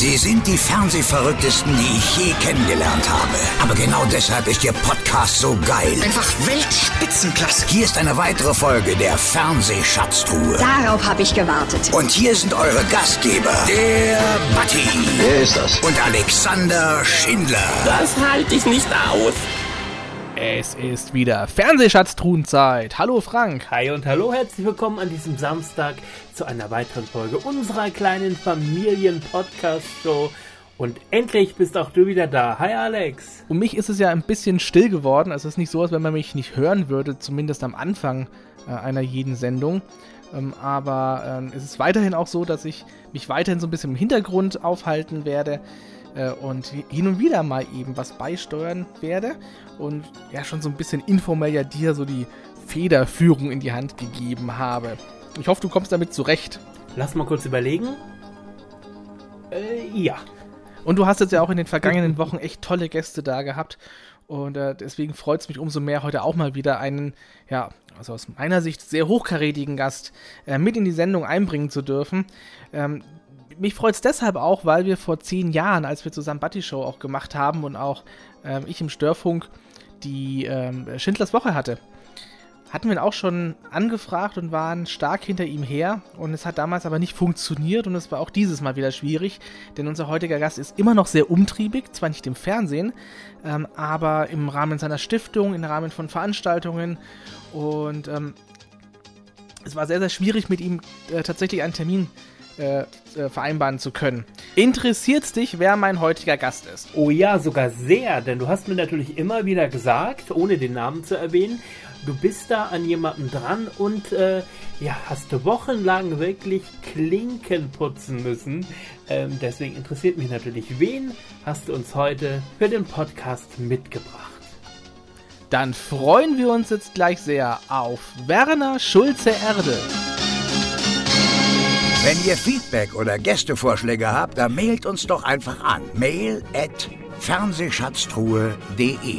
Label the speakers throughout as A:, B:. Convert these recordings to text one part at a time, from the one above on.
A: Sie sind die Fernsehverrücktesten, die ich je kennengelernt habe. Aber genau deshalb ist Ihr Podcast so geil.
B: Einfach Weltspitzenklasse.
A: Hier ist eine weitere Folge der Fernsehschatztruhe.
C: Darauf habe ich gewartet.
A: Und hier sind eure Gastgeber, der Batti
D: Wer ist das?
A: und Alexander Schindler.
E: Das halte ich nicht aus.
F: Es ist wieder Fernsehschatztruhenzeit. Hallo Frank.
E: Hi und hallo, herzlich willkommen an diesem Samstag zu einer weiteren Folge unserer kleinen Familien-Podcast-Show. Und endlich bist auch du wieder da. Hi Alex.
F: Um mich ist es ja ein bisschen still geworden. Also es ist nicht so, als wenn man mich nicht hören würde, zumindest am Anfang äh, einer jeden Sendung. Ähm, aber ähm, es ist weiterhin auch so, dass ich mich weiterhin so ein bisschen im Hintergrund aufhalten werde äh, und hin und wieder mal eben was beisteuern werde und ja schon so ein bisschen informell ja dir so die Federführung in die Hand gegeben habe. Ich hoffe, du kommst damit zurecht.
E: Lass mal kurz überlegen. Äh, ja.
F: Und du hast jetzt ja auch in den vergangenen Wochen echt tolle Gäste da gehabt. Und äh, deswegen freut es mich umso mehr, heute auch mal wieder einen, ja, also aus meiner Sicht sehr hochkarätigen Gast äh, mit in die Sendung einbringen zu dürfen. Ähm, mich freut es deshalb auch, weil wir vor zehn Jahren, als wir zusammen Buddy Show auch gemacht haben und auch ähm, ich im Störfunk die ähm, Schindlers Woche hatte, hatten wir ihn auch schon angefragt und waren stark hinter ihm her. Und es hat damals aber nicht funktioniert und es war auch dieses Mal wieder schwierig, denn unser heutiger Gast ist immer noch sehr umtriebig, zwar nicht im Fernsehen, ähm, aber im Rahmen seiner Stiftung, im Rahmen von Veranstaltungen. Und ähm, es war sehr, sehr schwierig, mit ihm äh, tatsächlich einen Termin äh, äh, vereinbaren zu können. Interessiert's dich, wer mein heutiger Gast ist?
E: Oh ja, sogar sehr, denn du hast mir natürlich immer wieder gesagt, ohne den Namen zu erwähnen, du bist da an jemandem dran und äh, ja, hast du wochenlang wirklich Klinken putzen müssen. Ähm, deswegen interessiert mich natürlich, wen hast du uns heute für den Podcast mitgebracht?
F: Dann freuen wir uns jetzt gleich sehr auf Werner Schulze-Erde.
A: Wenn ihr Feedback oder Gästevorschläge habt, dann mailt uns doch einfach an. Mail at fernsehschatztruhe.de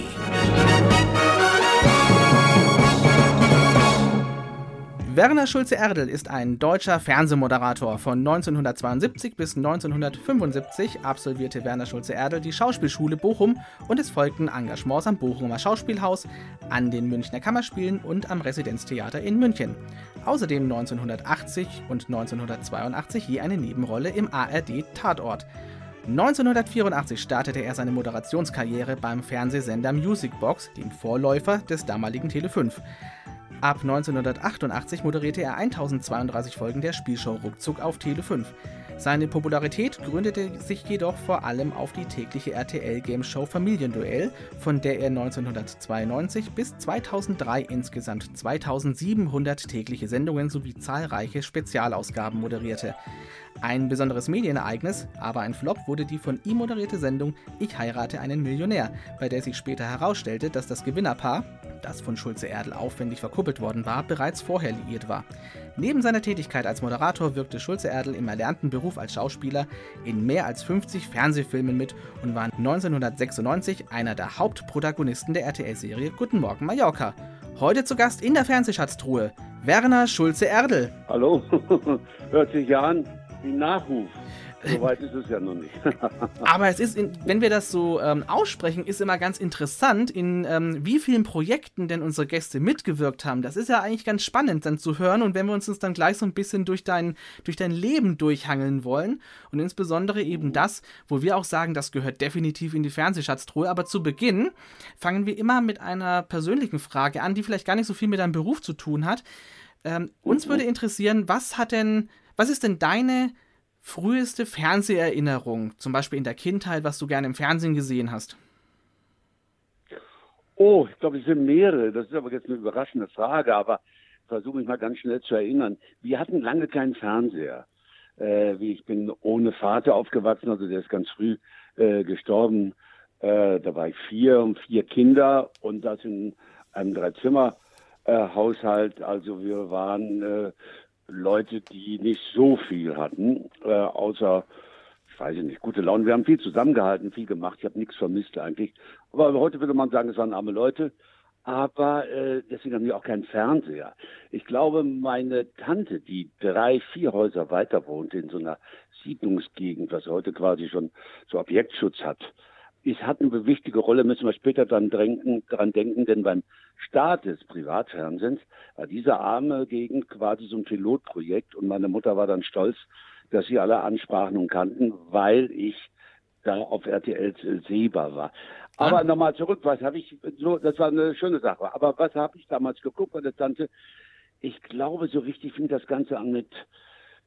F: Werner Schulze-Erdel ist ein deutscher Fernsehmoderator. Von 1972 bis 1975 absolvierte Werner Schulze-Erdel die Schauspielschule Bochum und es folgten Engagements am Bochumer Schauspielhaus, an den Münchner Kammerspielen und am Residenztheater in München. Außerdem 1980 und 1982 je eine Nebenrolle im ARD Tatort. 1984 startete er seine Moderationskarriere beim Fernsehsender Musicbox, dem Vorläufer des damaligen Tele5. Ab 1988 moderierte er 1032 Folgen der Spielshow Ruckzuck auf Tele5. Seine Popularität gründete sich jedoch vor allem auf die tägliche RTL-Game-Show Familienduell, von der er 1992 bis 2003 insgesamt 2700 tägliche Sendungen sowie zahlreiche Spezialausgaben moderierte. Ein besonderes Medienereignis, aber ein Flop wurde die von ihm moderierte Sendung Ich heirate einen Millionär, bei der sich später herausstellte, dass das Gewinnerpaar, das von Schulze-Erdel aufwendig verkuppelt worden war, bereits vorher liiert war. Neben seiner Tätigkeit als Moderator wirkte Schulze-Erdel im erlernten Beruf als Schauspieler in mehr als 50 Fernsehfilmen mit und war 1996 einer der Hauptprotagonisten der RTL-Serie Guten Morgen Mallorca. Heute zu Gast in der Fernsehschatztruhe Werner Schulze-Erdel.
D: Hallo? Hört sich ja an wie Nachruf. So weit ist es ja noch nicht.
F: Aber es ist, wenn wir das so ähm, aussprechen, ist immer ganz interessant, in ähm, wie vielen Projekten denn unsere Gäste mitgewirkt haben. Das ist ja eigentlich ganz spannend dann zu hören. Und wenn wir uns das dann gleich so ein bisschen durch dein, durch dein Leben durchhangeln wollen und insbesondere eben das, wo wir auch sagen, das gehört definitiv in die Fernsehschatztruhe. Aber zu Beginn fangen wir immer mit einer persönlichen Frage an, die vielleicht gar nicht so viel mit deinem Beruf zu tun hat. Ähm, uns würde interessieren, was hat denn, was ist denn deine früheste Fernseherinnerung, zum Beispiel in der Kindheit, was du gerne im Fernsehen gesehen hast?
D: Oh, ich glaube, es sind mehrere. Das ist aber jetzt eine überraschende Frage, aber versuche mich mal ganz schnell zu erinnern. Wir hatten lange keinen Fernseher. Äh, ich bin ohne Vater aufgewachsen, also der ist ganz früh äh, gestorben. Äh, da war ich vier und vier Kinder und das in einem Dreizimmer-Haushalt. also wir waren äh, Leute, die nicht so viel hatten, äh, außer, ich weiß nicht, gute Laune. Wir haben viel zusammengehalten, viel gemacht. Ich habe nichts vermisst eigentlich. Aber heute würde man sagen, es waren arme Leute. aber äh, deswegen haben wir auch keinen Fernseher. Ich glaube, meine Tante, die drei, vier Häuser weiter wohnt in so einer Siedlungsgegend, was heute quasi schon so Objektschutz hat, ist, hat eine wichtige Rolle, müssen wir später dran denken, dran denken, denn beim Start des Privatfernsehens war diese arme Gegend quasi so ein Pilotprojekt und meine Mutter war dann stolz, dass sie alle Ansprachen und kannten, weil ich da auf RTL sehbar war. Aber ah. nochmal zurück, was habe ich, so, das war eine schöne Sache, aber was habe ich damals geguckt bei der Tante? Ich glaube, so richtig fing das Ganze an mit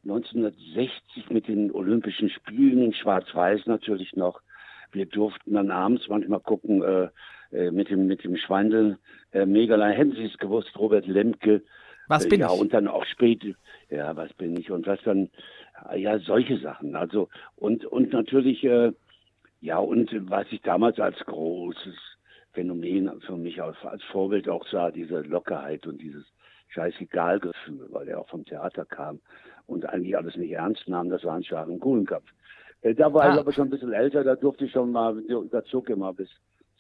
D: 1960 mit den Olympischen Spielen in Schwarz-Weiß natürlich noch. Wir durften dann abends manchmal gucken äh, äh mit dem mit dem Schweindel äh, Megalein. Hätten Sie es gewusst, Robert Lemke.
F: Was bin
D: äh,
F: ja, ich?
D: Ja, und dann auch spät. Ja, was bin ich? Und was dann? Ja, solche Sachen. Also und und natürlich äh, ja und was ich damals als großes Phänomen für mich als, als Vorbild auch sah, diese Lockerheit und dieses Scheißegal-Gefühl, weil er auch vom Theater kam und eigentlich alles nicht ernst nahm, das war ein Scharen Kuhlenkopf. Da war ah. ich aber schon ein bisschen älter, da durfte ich schon mal der Zug immer bis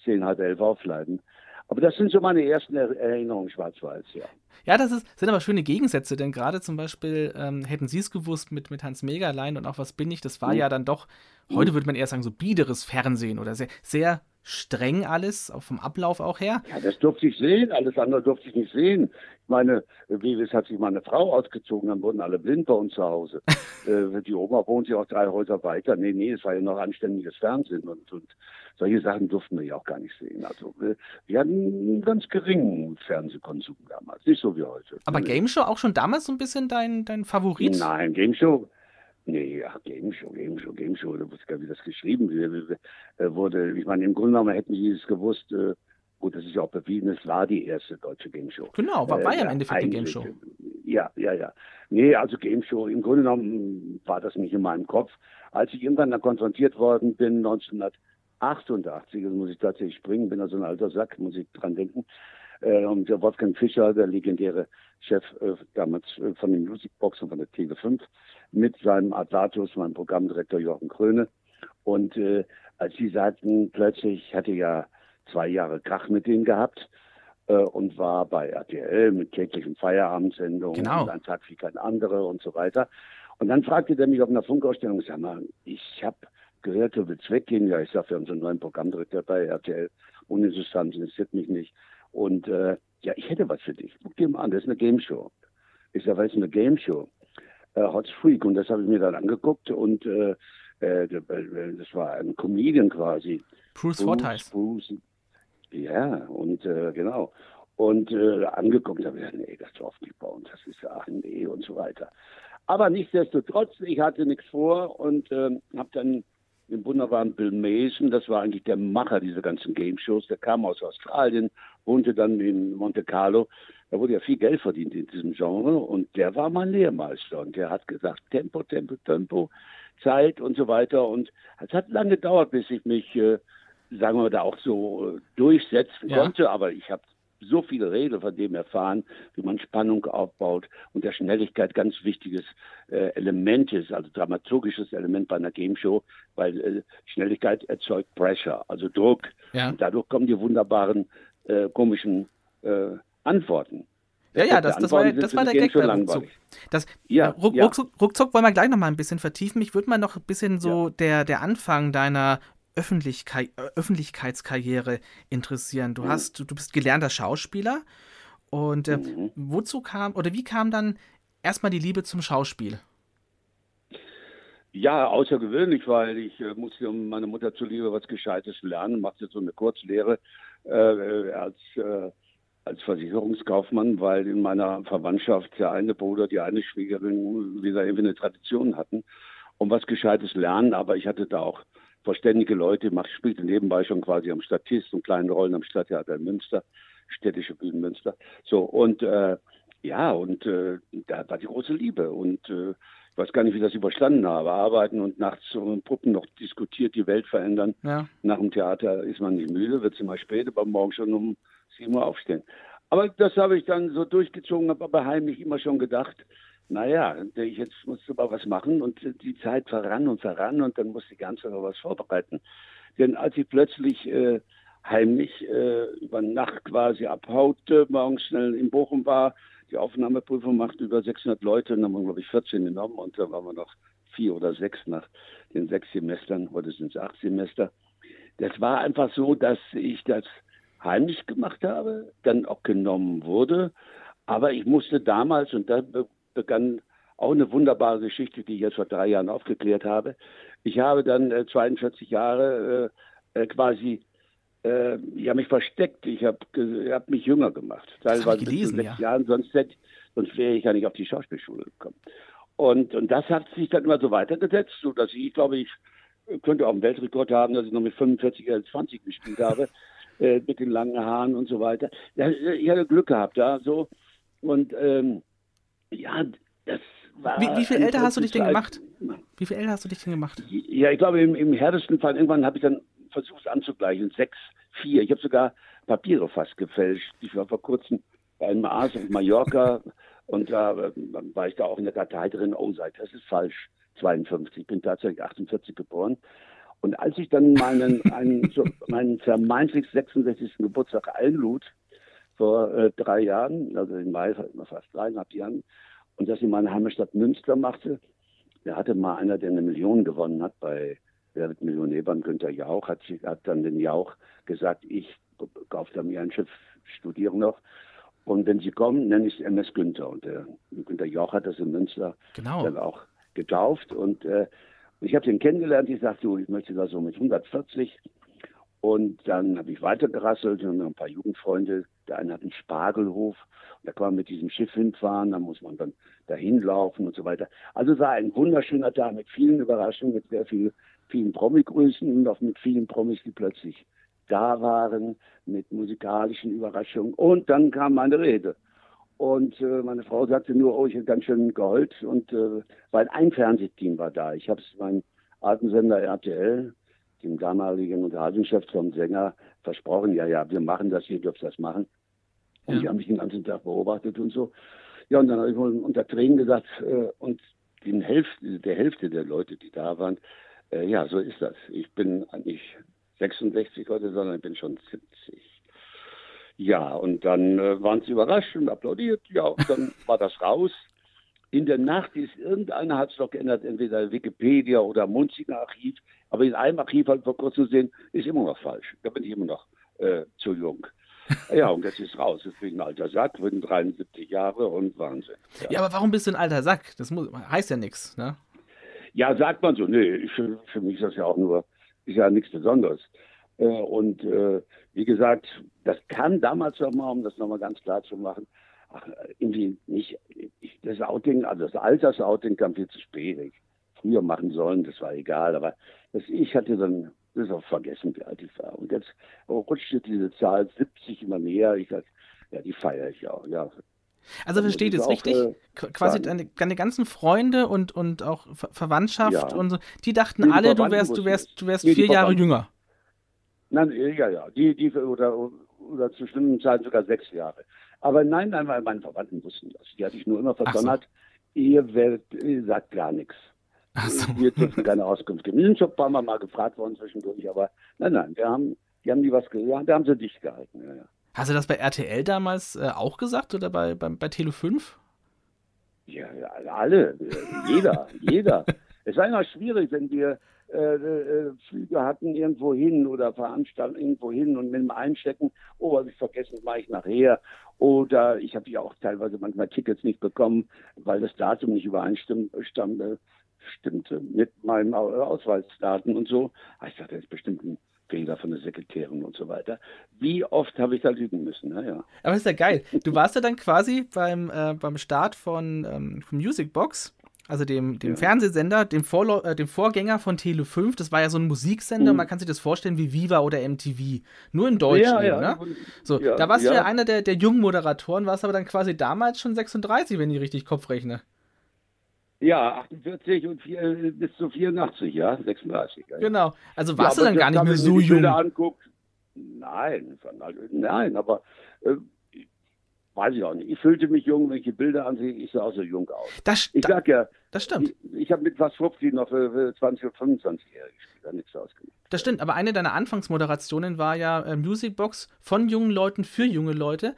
D: zehn, halb elf aufleiten. Aber das sind so meine ersten Erinnerungen schwarz-weiß, ja.
F: Ja, das ist, sind aber schöne Gegensätze, denn gerade zum Beispiel ähm, hätten Sie es gewusst mit, mit Hans Megalein und auch Was bin ich, das war mhm. ja dann doch, heute mhm. würde man eher sagen, so biederes Fernsehen oder sehr, sehr streng alles, auch vom Ablauf auch her.
D: Ja, das durfte ich sehen, alles andere durfte ich nicht sehen. Ich meine, wie es hat sich meine Frau ausgezogen, dann wurden alle blind bei uns zu Hause. äh, die Oma wohnt ja auch drei Häuser weiter. Nee, nee, es war ja noch anständiges Fernsehen und, und solche Sachen durften wir ja auch gar nicht sehen. Also wir, wir hatten einen ganz geringen Fernsehkonsum damals, nicht so wie heute.
F: Aber Game Show auch schon damals so ein bisschen dein, dein Favorit?
D: Nein, Game Show Nee, ja, Game Show, Game Show, Game Show, da wusste gar nicht, wie das geschrieben äh, wurde. Ich meine, im Grunde genommen hätten sie es gewusst, äh, gut, das ist ja auch bewiesen, es war die erste deutsche Game Show.
F: Genau, war, war ja am Ende für die Game Show.
D: Ja, ja, ja. Nee, also Game Show, im Grunde genommen war das nicht in meinem Kopf. Als ich irgendwann dann konfrontiert worden bin, 1988, also muss ich tatsächlich springen, bin also ein alter Sack, muss ich dran denken, äh, und der Wolfgang Fischer, der legendäre Chef äh, damals äh, von den Musikboxen von der Tele 5, mit seinem Atlatus, meinem Programmdirektor Jochen Kröne. Und äh, als sie sagten, plötzlich hatte ja zwei Jahre Krach mit denen gehabt äh, und war bei RTL mit täglichen Feierabendsendungen
F: genau.
D: und ein Tag wie kein anderer und so weiter. Und dann fragte der mich auf einer Funkausstellung, sag mal, ich habe gehört, du willst weggehen. Ja, ich wir haben so einen neuen Programmdirektor bei RTL. Uninteressant, interessiert mich nicht. Und äh, ja, ich hätte was für dich. Guck dir mal an, das ist eine Game Show. Ich sage, was ist eine Game Show? Äh, Hot Freak. Und das habe ich mir dann angeguckt und äh, äh, das war ein Comedian quasi.
F: Bruce, Bruce Fordyce.
D: Bruce, ja, und äh, genau. Und äh, angeguckt habe ich gesagt, nee, das bei uns, das ist ach nee und so weiter. Aber nichtsdestotrotz, ich hatte nichts vor und äh, habe dann den wunderbaren Bill Mason, das war eigentlich der Macher dieser ganzen Game Shows, der kam aus Australien, wohnte dann in Monte Carlo. Da wurde ja viel Geld verdient in diesem Genre und der war mein Lehrmeister und der hat gesagt, Tempo, Tempo, Tempo, Zeit und so weiter. Und es hat lange gedauert, bis ich mich, äh, sagen wir mal, da auch so äh, durchsetzen ja. konnte, aber ich habe so viele Regeln von dem erfahren, wie man Spannung aufbaut und der Schnelligkeit ganz wichtiges äh, Element ist, also dramaturgisches Element bei einer Game Show, weil äh, Schnelligkeit erzeugt Pressure, also Druck. Ja. Und dadurch kommen die wunderbaren äh, komischen äh, Antworten.
F: Ja, ja, das, das war, das war der Gag bei Ruckzuck. Das, ja, ruck, ja. Ruckzuck, ruckzuck wollen wir gleich nochmal ein bisschen vertiefen. Ich würde mal noch ein bisschen so ja. der, der Anfang deiner Öffentlichkeit, Öffentlichkeitskarriere interessieren. Du mhm. hast, du, bist gelernter Schauspieler und äh, mhm. wozu kam oder wie kam dann erstmal die Liebe zum Schauspiel?
D: Ja, außergewöhnlich, weil ich äh, musste um meine Mutter zuliebe was Gescheites lernen, machte so eine Kurzlehre äh, als, äh, als Versicherungskaufmann, weil in meiner Verwandtschaft der eine Bruder, die eine Schwiegerin wieder irgendwie eine Tradition hatten, um was Gescheites lernen. Aber ich hatte da auch verständige Leute, ich spielte nebenbei schon quasi am Statist und kleine Rollen am Stadttheater in Münster, städtische Bühnen Münster. So, und äh, ja, und äh, da war die große Liebe. Und äh, ich weiß gar nicht, wie ich das überstanden habe. Arbeiten und nachts so Puppen noch diskutiert, die Welt verändern. Ja. Nach dem Theater ist man nicht müde, wird es immer spät, aber morgen schon um sieben Uhr aufstehen. Aber das habe ich dann so durchgezogen, habe aber heimlich immer schon gedacht, naja, jetzt musste aber was machen und die Zeit verrann und verrann und dann musste ich ganz noch was vorbereiten. Denn als ich plötzlich äh, heimlich äh, über Nacht quasi abhaute, morgens schnell in Bochum war, die Aufnahmeprüfung machte über 600 Leute, dann haben wir, glaube ich, 14 genommen und dann waren wir noch vier oder sechs nach den sechs Semestern, heute sind es acht Semester. Das war einfach so, dass ich das heimlich gemacht habe, dann auch genommen wurde. Aber ich musste damals, und da begann auch eine wunderbare Geschichte, die ich jetzt vor drei Jahren aufgeklärt habe. Ich habe dann äh, 42 Jahre äh, äh, quasi äh, ja, mich versteckt. Ich habe hab mich jünger gemacht.
F: Teilweise gelesen,
D: sechs ja. Jahren, sonst, sonst wäre ich ja nicht auf die Schauspielschule gekommen. Und, und das hat sich dann immer so weitergesetzt, so dass ich, glaube ich, könnte auch einen Weltrekord haben, dass ich noch mit 45 oder 20 gespielt habe, äh, mit den langen Haaren und so weiter. Ich hatte Glück gehabt, ja, so. Und ähm, ja, das war.
F: Wie, wie viel älter hast du dich denn gemacht? Wie viel älter hast du dich denn gemacht?
D: Ja, ich glaube, im, im härtesten Fall, irgendwann habe ich dann versucht es anzugleichen, sechs, vier. Ich habe sogar Papiere fast gefälscht. Ich war vor kurzem bei einem Arzt auf Mallorca und da äh, war ich da auch in der Datei drin, oh, seit das ist falsch, 52. Ich bin tatsächlich 48 geboren. Und als ich dann meinen, einen, so, meinen vermeintlich 66. Geburtstag einlud, vor äh, drei Jahren, also in Mai, fast dreieinhalb Jahren, und das in meiner Heimatstadt Münster machte, da hatte mal einer, der eine Million gewonnen hat bei Wer wird Millionär beim Günther Jauch, hat, hat dann den Jauch gesagt, ich kaufe da mir ein Schiff, studiere noch. Und wenn Sie kommen, nenne ich es MS Günther. Und der Günther Jauch hat das in Münster
F: genau.
D: dann auch getauft. Und äh, ich habe den kennengelernt. Ich sagte, du, ich möchte da so mit 140. Und dann habe ich weitergerasselt und ein paar Jugendfreunde. Der eine hat einen Spargelhof. Da kann man mit diesem Schiff hinfahren. Da muss man dann dahin laufen und so weiter. Also es war ein wunderschöner Tag mit vielen Überraschungen, mit sehr viel, vielen Promi-Grüßen und auch mit vielen Promis, die plötzlich da waren mit musikalischen Überraschungen. Und dann kam meine Rede. Und äh, meine Frau sagte nur, oh, ich hätte ganz schön geheult. Und äh, weil ein Fernsehteam war da. Ich habe es meinem alten Sender RTL, dem damaligen Unterhaltungschef vom Sänger, versprochen, ja, ja, wir machen das, ihr dürft das machen. Und ja. die haben mich den ganzen Tag beobachtet und so. Ja, und dann habe ich wohl unter Tränen gesagt, äh, und den Hälfte, der Hälfte der Leute, die da waren, äh, ja, so ist das. Ich bin nicht 66 heute, sondern ich bin schon 70. Ja, und dann äh, waren sie überrascht und applaudiert. Ja, und dann war das raus. In der Nacht ist irgendeiner hat es doch geändert, entweder Wikipedia oder Munzinger Archiv. Aber in einem Archiv halt vor kurzem sehen, ist immer noch falsch. Da bin ich immer noch äh, zu jung. Ja, und jetzt ist raus. Jetzt bin ich ein alter Sack, bin 73 Jahre und Wahnsinn.
F: Ja. ja, aber warum bist du ein alter Sack? Das muss, heißt ja nichts, ne?
D: Ja, sagt man so. Nee, für, für mich ist das ja auch nur ist ja nichts Besonderes. Äh, und äh, wie gesagt, das kann damals nochmal, um das nochmal ganz klar zu machen, ach, irgendwie nicht, ich, das Outing, also das Altersouting kam viel zu spät. Ich früher machen sollen, das war egal, aber das, ich hatte dann das ist auch vergessen, wie alt ich war. Und jetzt rutschte diese Zahl 70 immer näher. Ich sag, ja, die feiere ich auch. Ja,
F: also versteht es richtig? Äh, Quasi deine, deine, ganzen Freunde und, und auch Verwandtschaft ja. und so, die dachten die alle, du wärst, du wärst, du wärst nee, vier Jahre jünger.
D: Nein, ja, ja. Die, die, oder, oder zu bestimmten Zeiten sogar sechs Jahre. Aber nein, nein, weil meine Verwandten wussten das. Die hatte ich nur immer verdonnert. So. Ihr, werdet, ihr sagt gar nichts. Ach so. Wir dürfen keine Auskunft geben. Wir sind schon ein paar Mal, mal gefragt worden zwischendurch, aber nein, nein, wir haben, die haben nie was gesagt, da haben sie dicht gehalten. Ja, ja.
F: Hast du das bei RTL damals äh, auch gesagt oder bei, bei, bei Tele 5?
D: Ja, alle, jeder, jeder. Es war immer schwierig, wenn wir äh, äh, Flüge hatten irgendwo hin oder Veranstaltungen irgendwo hin und mit dem Einstecken, oh, habe ich vergessen, mache ich nachher. Oder ich habe ja auch teilweise manchmal Tickets nicht bekommen, weil das Datum nicht übereinstimmte stimmte mit meinen Ausweisdaten und so. Ah, ich dachte, das ist bestimmt ein Fehler von der Sekretärin und so weiter. Wie oft habe ich da lügen müssen? Naja.
F: Aber ist ja geil. Du warst ja dann quasi beim, äh, beim Start von, ähm, Music Box, also dem, dem ja. Fernsehsender, dem, Vorlo äh, dem Vorgänger von Tele 5. Das war ja so ein Musiksender. Mhm. Man kann sich das vorstellen wie Viva oder MTV. Nur in Deutsch. Ja, ja, ne? So, da warst du ja einer der, der jungen Moderatoren, warst aber dann quasi damals schon 36, wenn ich richtig Kopf rechne.
D: Ja, 48 und vier, bis zu 84, ja, 36. Ja.
F: Genau. Also warst du dann gar nicht mehr so jung?
D: Anguckt, nein, nein, aber äh, weiß ich auch nicht. Ich fühlte mich jung, wenn ich die Bilder ansehe, ich sah auch so jung aus.
F: Das,
D: ich sag ja,
F: das stimmt.
D: Ich, ich habe mit was 50 noch für, für 20 oder 25-Jährige gespielt, da nichts ausgemacht.
F: Das stimmt, aber eine deiner Anfangsmoderationen war ja äh, Musicbox von jungen Leuten für junge Leute.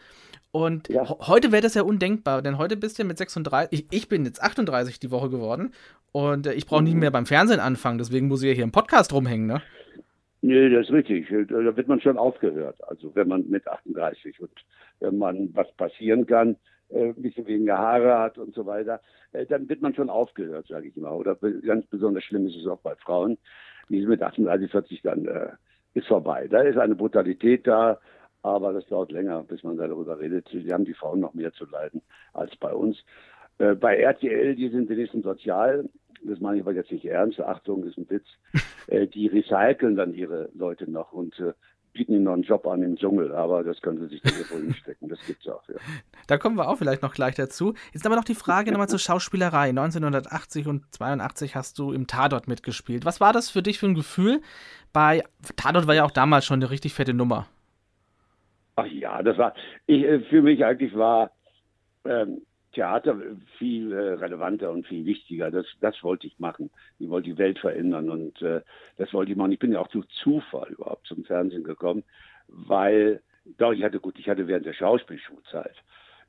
F: Und ja. heute wäre das ja undenkbar, denn heute bist du ja mit 36, ich, ich bin jetzt 38 die Woche geworden und äh, ich brauche nicht mhm. mehr beim Fernsehen anfangen, deswegen muss ich ja hier im Podcast rumhängen, ne?
D: Nee, das ist richtig. Da wird man schon aufgehört. Also wenn man mit 38 und wenn man was passieren kann, äh, ein bisschen weniger Haare hat und so weiter, äh, dann wird man schon aufgehört, sage ich mal. Oder ganz besonders schlimm ist es auch bei Frauen. Die sind mit 38, 40 dann äh, ist vorbei. Da ist eine Brutalität da, aber das dauert länger, bis man darüber redet. Sie haben die Frauen noch mehr zu leiden als bei uns. Äh, bei RTL, die sind wenigstens sozial. Das meine ich aber jetzt nicht ernst. Achtung, ist ein Witz. Äh, die recyceln dann ihre Leute noch und äh, bieten ihnen noch einen Job an im Dschungel, aber das können sie sich dann irgendwo hinstecken. Das gibt's auch, ja.
F: Da kommen wir auch vielleicht noch gleich dazu. Jetzt aber noch die Frage nochmal zur Schauspielerei. 1980 und 82 hast du im Tatort mitgespielt. Was war das für dich für ein Gefühl? Bei Tatort war ja auch damals schon eine richtig fette Nummer.
D: Ach ja, das war, ich, äh, für mich eigentlich war ähm, Theater viel äh, relevanter und viel wichtiger. Das, das wollte ich machen. Ich wollte die Welt verändern und äh, das wollte ich machen. Ich bin ja auch durch Zufall überhaupt zum Fernsehen gekommen, weil, doch, ich hatte gut, ich hatte während der Schauspielschulzeit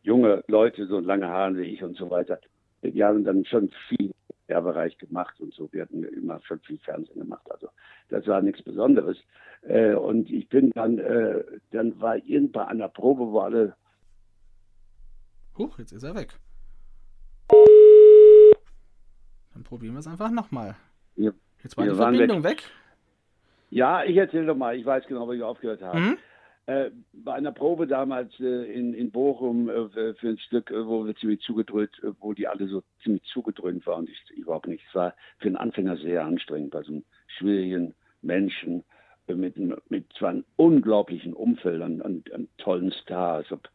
D: junge Leute, so lange Haare wie ich und so weiter, die haben dann schon viel im Bereich gemacht und so. Wir hatten immer schon viel Fernsehen gemacht. Also das war nichts Besonderes. Äh, und ich bin dann, äh, dann war irgendwann an der Probe, wo alle.
F: Huch, jetzt ist er weg. Dann probieren wir es einfach nochmal. Ja, jetzt war die Verbindung weg. weg.
D: Ja, ich erzähle doch mal. Ich weiß genau, wo ich aufgehört habe. Mhm. Äh, bei einer Probe damals äh, in, in Bochum äh, für ein Stück, äh, wo wir ziemlich zugedröhnt, äh, wo die alle so ziemlich zugedröhnt waren und ich überhaupt nicht. Es war für einen Anfänger sehr anstrengend bei so einem schwierigen Menschen mit, mit zwar einem unglaublichen Umfeld an, an, an tollen Stars, ob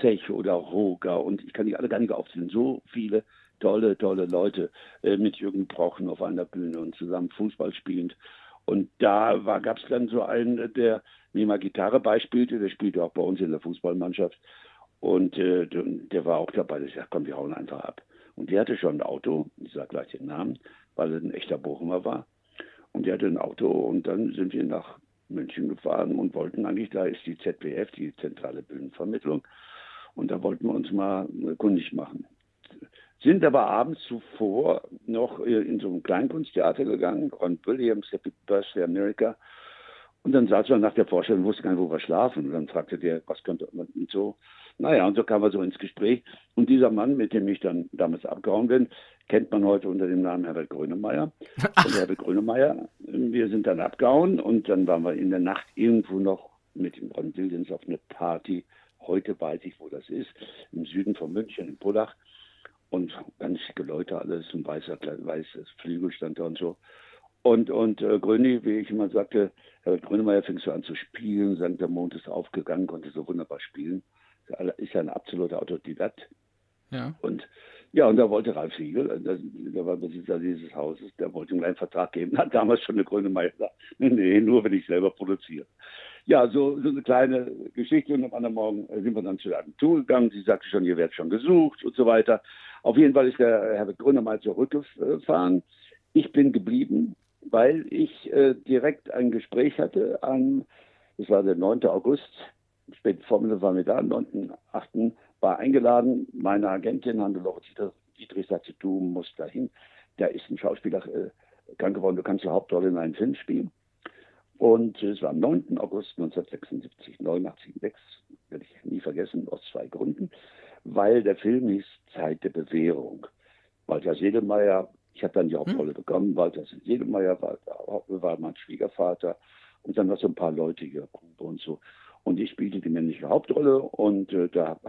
D: Zech oder Roger und ich kann die alle gar nicht aufzählen. So viele tolle, tolle Leute äh, mit Jürgen Brochen auf einer Bühne und zusammen Fußball spielend. Und da gab es dann so einen, der mir mal Gitarre beispielte, der spielte auch bei uns in der Fußballmannschaft. Und äh, der war auch dabei. Ich sagte, komm, wir hauen einfach ab. Und der hatte schon ein Auto, ich sage gleich den Namen, weil er ein echter Bochumer war. Und der hatte ein Auto und dann sind wir nach München gefahren und wollten eigentlich, da ist die ZBF, die Zentrale Bühnenvermittlung, und da wollten wir uns mal kundig machen. Sind aber abends zuvor noch in so ein Kleinkunsttheater gegangen, Ron Williams, Happy Birthday America. Und dann saß wir nach der Vorstellung, wusste gar nicht, wo wir schlafen. Und dann fragte der, was könnte man so. Naja, und so kamen wir so ins Gespräch. Und dieser Mann, mit dem ich dann damals abgehauen bin, kennt man heute unter dem Namen Herbert Grönemeyer. Und Herbert Grönemeyer, wir sind dann abgehauen und dann waren wir in der Nacht irgendwo noch mit dem Ron Williams auf eine Party. Heute weiß ich, wo das ist. Im Süden von München, in Pullach. Und ganz schicke Leute, alles ein weißer, weißes Flügel stand da und so. Und, und äh, Gröni, wie ich immer sagte, Herbert Grönemeyer fing so an zu spielen, sang, der Mond ist aufgegangen, konnte so wunderbar spielen. Ist ja ein absoluter Autodidakt. Ja. Und ja, und da wollte Ralf Siegel, äh, der, war Besitzer dieses Hauses, der wollte ihm einen Vertrag geben, hat damals schon eine grüne Meier gesagt, nee, nur wenn ich selber produziere. Ja, so, so eine kleine Geschichte und am anderen Morgen sind wir dann zu der Agentur gegangen, sie sagte schon, ihr werdet schon gesucht und so weiter. Auf jeden Fall ist der Herbert Grönemeyer zurückgefahren. Ich bin geblieben, weil ich äh, direkt ein Gespräch hatte am, das war der 9. August, spät Vormittag waren wir da, am 9. 8 war eingeladen. Meine Agentin Hannelore Dietrich sagte, du musst dahin. Da ist ein Schauspieler äh, krank geworden, du kannst die Hauptrolle in einem Film spielen. Und es war am 9. August 1976, 89, 6, werde ich nie vergessen, aus zwei Gründen. Weil der Film hieß Zeit der Bewährung. Walter Sedelmeier, ich habe dann die Hauptrolle hm. bekommen, Walter Sedelmeier war, war mein Schwiegervater und dann noch so ein paar Leute hier und so. Und ich spielte die männliche Hauptrolle und äh, da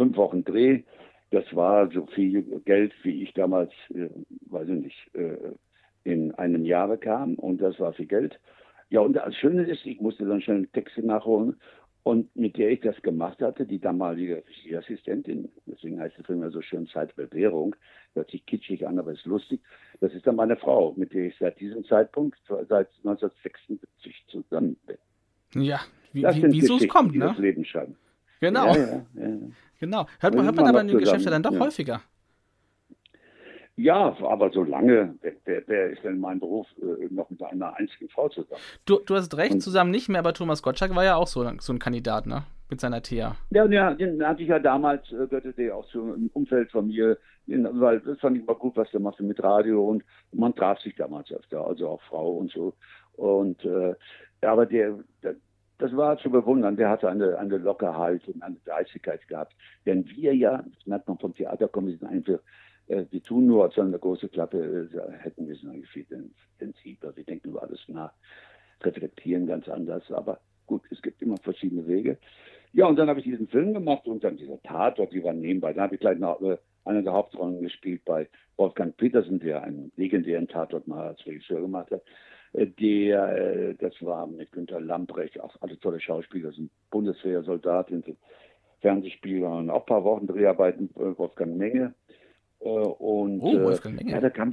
D: fünf Wochen Dreh. Das war so viel Geld, wie ich damals, äh, weiß ich nicht, äh, in einem Jahr bekam. Und das war viel Geld. Ja, und das Schöne ist, ich musste dann schnell Texte nachholen. Und mit der ich das gemacht hatte, die damalige Regieassistentin, deswegen heißt der Film ja so schön Zeitbewährung, hört sich kitschig an, aber ist lustig. Das ist dann meine Frau, mit der ich seit diesem Zeitpunkt, seit 1976 zusammen bin.
F: Ja, wie, wie, wie so es kommt, ne?
D: Das Leben schreiben.
F: Genau. Ja, ja. Genau. Hört man, hört man aber in den Geschäften dann doch häufiger.
D: Ja, aber so lange, wer, wer, ist denn in meinem Beruf äh, noch mit einer einzigen Frau zusammen?
F: Du, du hast recht, Und, zusammen nicht mehr, aber Thomas Gottschalk war ja auch so, so ein Kandidat, ne? Mit seiner Thea.
D: Ja, ja den hatte ich ja damals, äh, gehörte der auch zu einem Umfeld von mir, den, weil das fand ich mal gut, was der machte mit Radio und man traf sich damals öfter, also auch Frau und so. Und äh, aber der, der das war zu bewundern. Der hatte eine, eine Lockerheit und eine Dreistigkeit gehabt. Denn wir ja, das merkt man vom Theater kommen, wir sind einfach äh, wir tun nur, als eine große Klappe äh, hätten wir es eigentlich viel sensibler. Wir denken über alles nach, reflektieren ganz anders. Aber gut, es gibt immer verschiedene Wege. Ja, und dann habe ich diesen Film gemacht und dann dieser Tatort, die war nebenbei. Dann habe ich gleich noch äh, eine der Hauptrollen gespielt bei Wolfgang Petersen, der einen legendären Tatort mal als Regisseur gemacht hat. Äh, der, äh, das war mit Günter Lamprecht, auch alle tolle Schauspieler, sind Bundeswehrsoldaten, Fernsehspieler und auch ein paar Wochen Dreharbeiten, Wolfgang Menge. Äh, und oh, Wolfgang Menge. Ja, da kam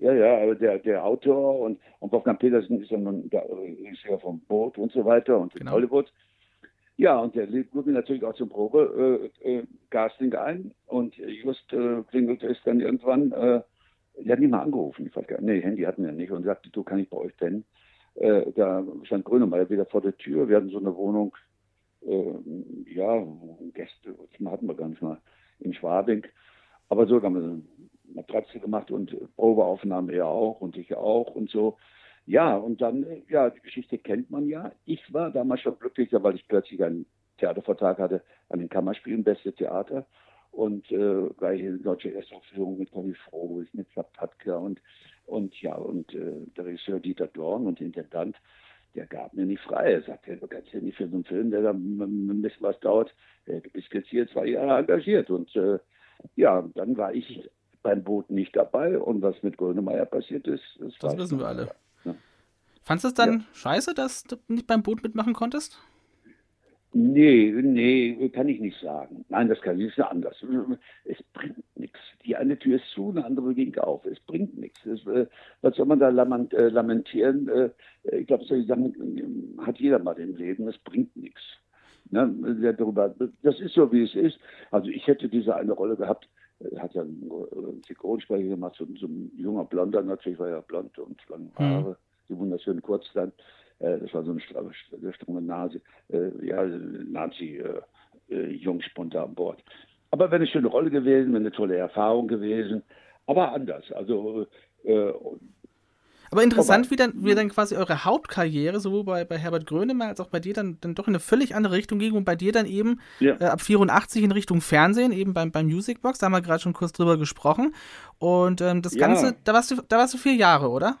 D: ja, ja, der, der Autor und, und Wolfgang Petersen ist ja nun der Regisseur vom Boot und so weiter und genau. Hollywood. Ja, und der lud mich natürlich auch zum Probe-Casting äh, äh, ein und just äh, klingelte es dann irgendwann, äh, die hat nicht mal angerufen, ich weiß gar nee, Handy hatten wir nicht und sagte, du kann ich bei euch pennen. Äh, da stand Grönemeyer wieder vor der Tür, wir hatten so eine Wohnung, äh, ja, Gäste, hatten wir gar nicht mal, in Schwabing. Aber so haben wir eine Matratze gemacht und Probeaufnahmen er auch und ich auch und so. Ja, und dann, ja, die Geschichte kennt man ja. Ich war damals schon glücklicher, weil ich plötzlich einen Theatervertrag hatte an den Kammerspielen, Beste Theater. Und äh, gleich eine deutsche Erstaufführung mit Conny Frohlich, mit Zapatka und, und ja, und äh, der Regisseur Dieter Dorn und Intendant, der gab mir nicht frei. Er sagte, du kannst ja nicht für so einen Film, der da ein bisschen was dauert, du bist jetzt hier zwei Jahre engagiert. Und äh, ja, dann war ich beim Boot nicht dabei und was mit Grönemeyer passiert ist,
F: das, das wissen wir alle. Ja. Fandest du es dann ja. scheiße, dass du nicht beim Boot mitmachen konntest?
D: Nee, nee, kann ich nicht sagen. Nein, das kann ich nicht anders. Es bringt nichts. Die eine Tür ist zu, eine andere ging auf. Es bringt nichts. Es, äh, was soll man da lament, äh, lamentieren? Äh, ich glaube, solche Sachen hat jeder mal im Leben. Es bringt nichts. Ne, darüber, das ist so, wie es ist. Also ich hätte diese eine Rolle gehabt, hat ja einen Synchronsprecher gemacht, so, so, ein junger Blonder, natürlich war er blond und lange mhm. Haare, mhm. die wunderschönen Kurzland. Äh, das war so eine stramme Nase, äh, ja, Nazi-Jungspunter äh, an Bord. Aber wäre eine schöne Rolle gewesen, wäre eine tolle Erfahrung gewesen, aber anders. Also
F: aber interessant, wie dann, wie dann quasi eure Hauptkarriere, sowohl bei, bei Herbert Grönemeyer als auch bei dir, dann, dann doch in eine völlig andere Richtung ging und bei dir dann eben ja. äh, ab 84 in Richtung Fernsehen, eben beim, beim Music Box, da haben wir gerade schon kurz drüber gesprochen. Und ähm, das Ganze, ja. da warst du, da warst du vier Jahre, oder?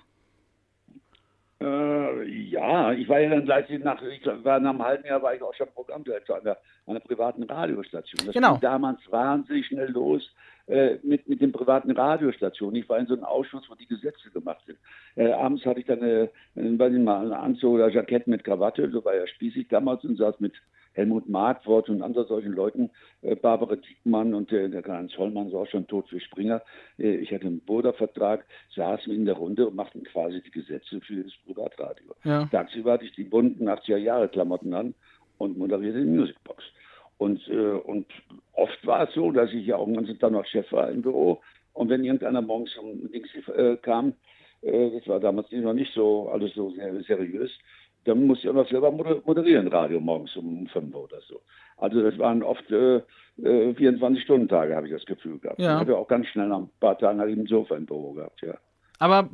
D: Äh, ja, ich war ja dann gleich nach, ich war nach einem halben Jahr war ich auch schon Programmdirektor an der, an der privaten Radiostation. Das
F: genau. ging
D: damals wahnsinnig schnell los äh, mit, mit den privaten Radiostationen. Ich war in so einem Ausschuss, wo die Gesetze gemacht sind. Äh, abends hatte ich dann eine, eine, weiß ich mal, einen Anzug oder Jackett mit Krawatte, so war ja spießig damals und saß mit Helmut Markwort und anderen solchen Leuten, äh, Barbara Diekmann und äh, der Karl Zollmann, war auch schon tot für Springer. Äh, ich hatte einen Burda-Vertrag, saßen in der Runde und machten quasi die Gesetze für das Privatradio. Ja. Tagsüber hatte ich die bunten 80er-Jahre-Klamotten an und moderierte die Musicbox. Und, äh, und oft war es so, dass ich ja auch den ganzen Tag noch Chef war im Büro. Und wenn irgendeiner morgens um links äh, kam, äh, das war damals noch nicht so alles so sehr seriös, dann musste ich auch noch selber moderieren, Radio morgens um 5 Uhr oder so. Also das waren oft äh, 24-Stunden-Tage, äh, habe ich das Gefühl gehabt. Ja. Ich habe auch ganz schnell nach ein paar Tagen halt eben Sofa im Büro gehabt, ja.
F: Aber,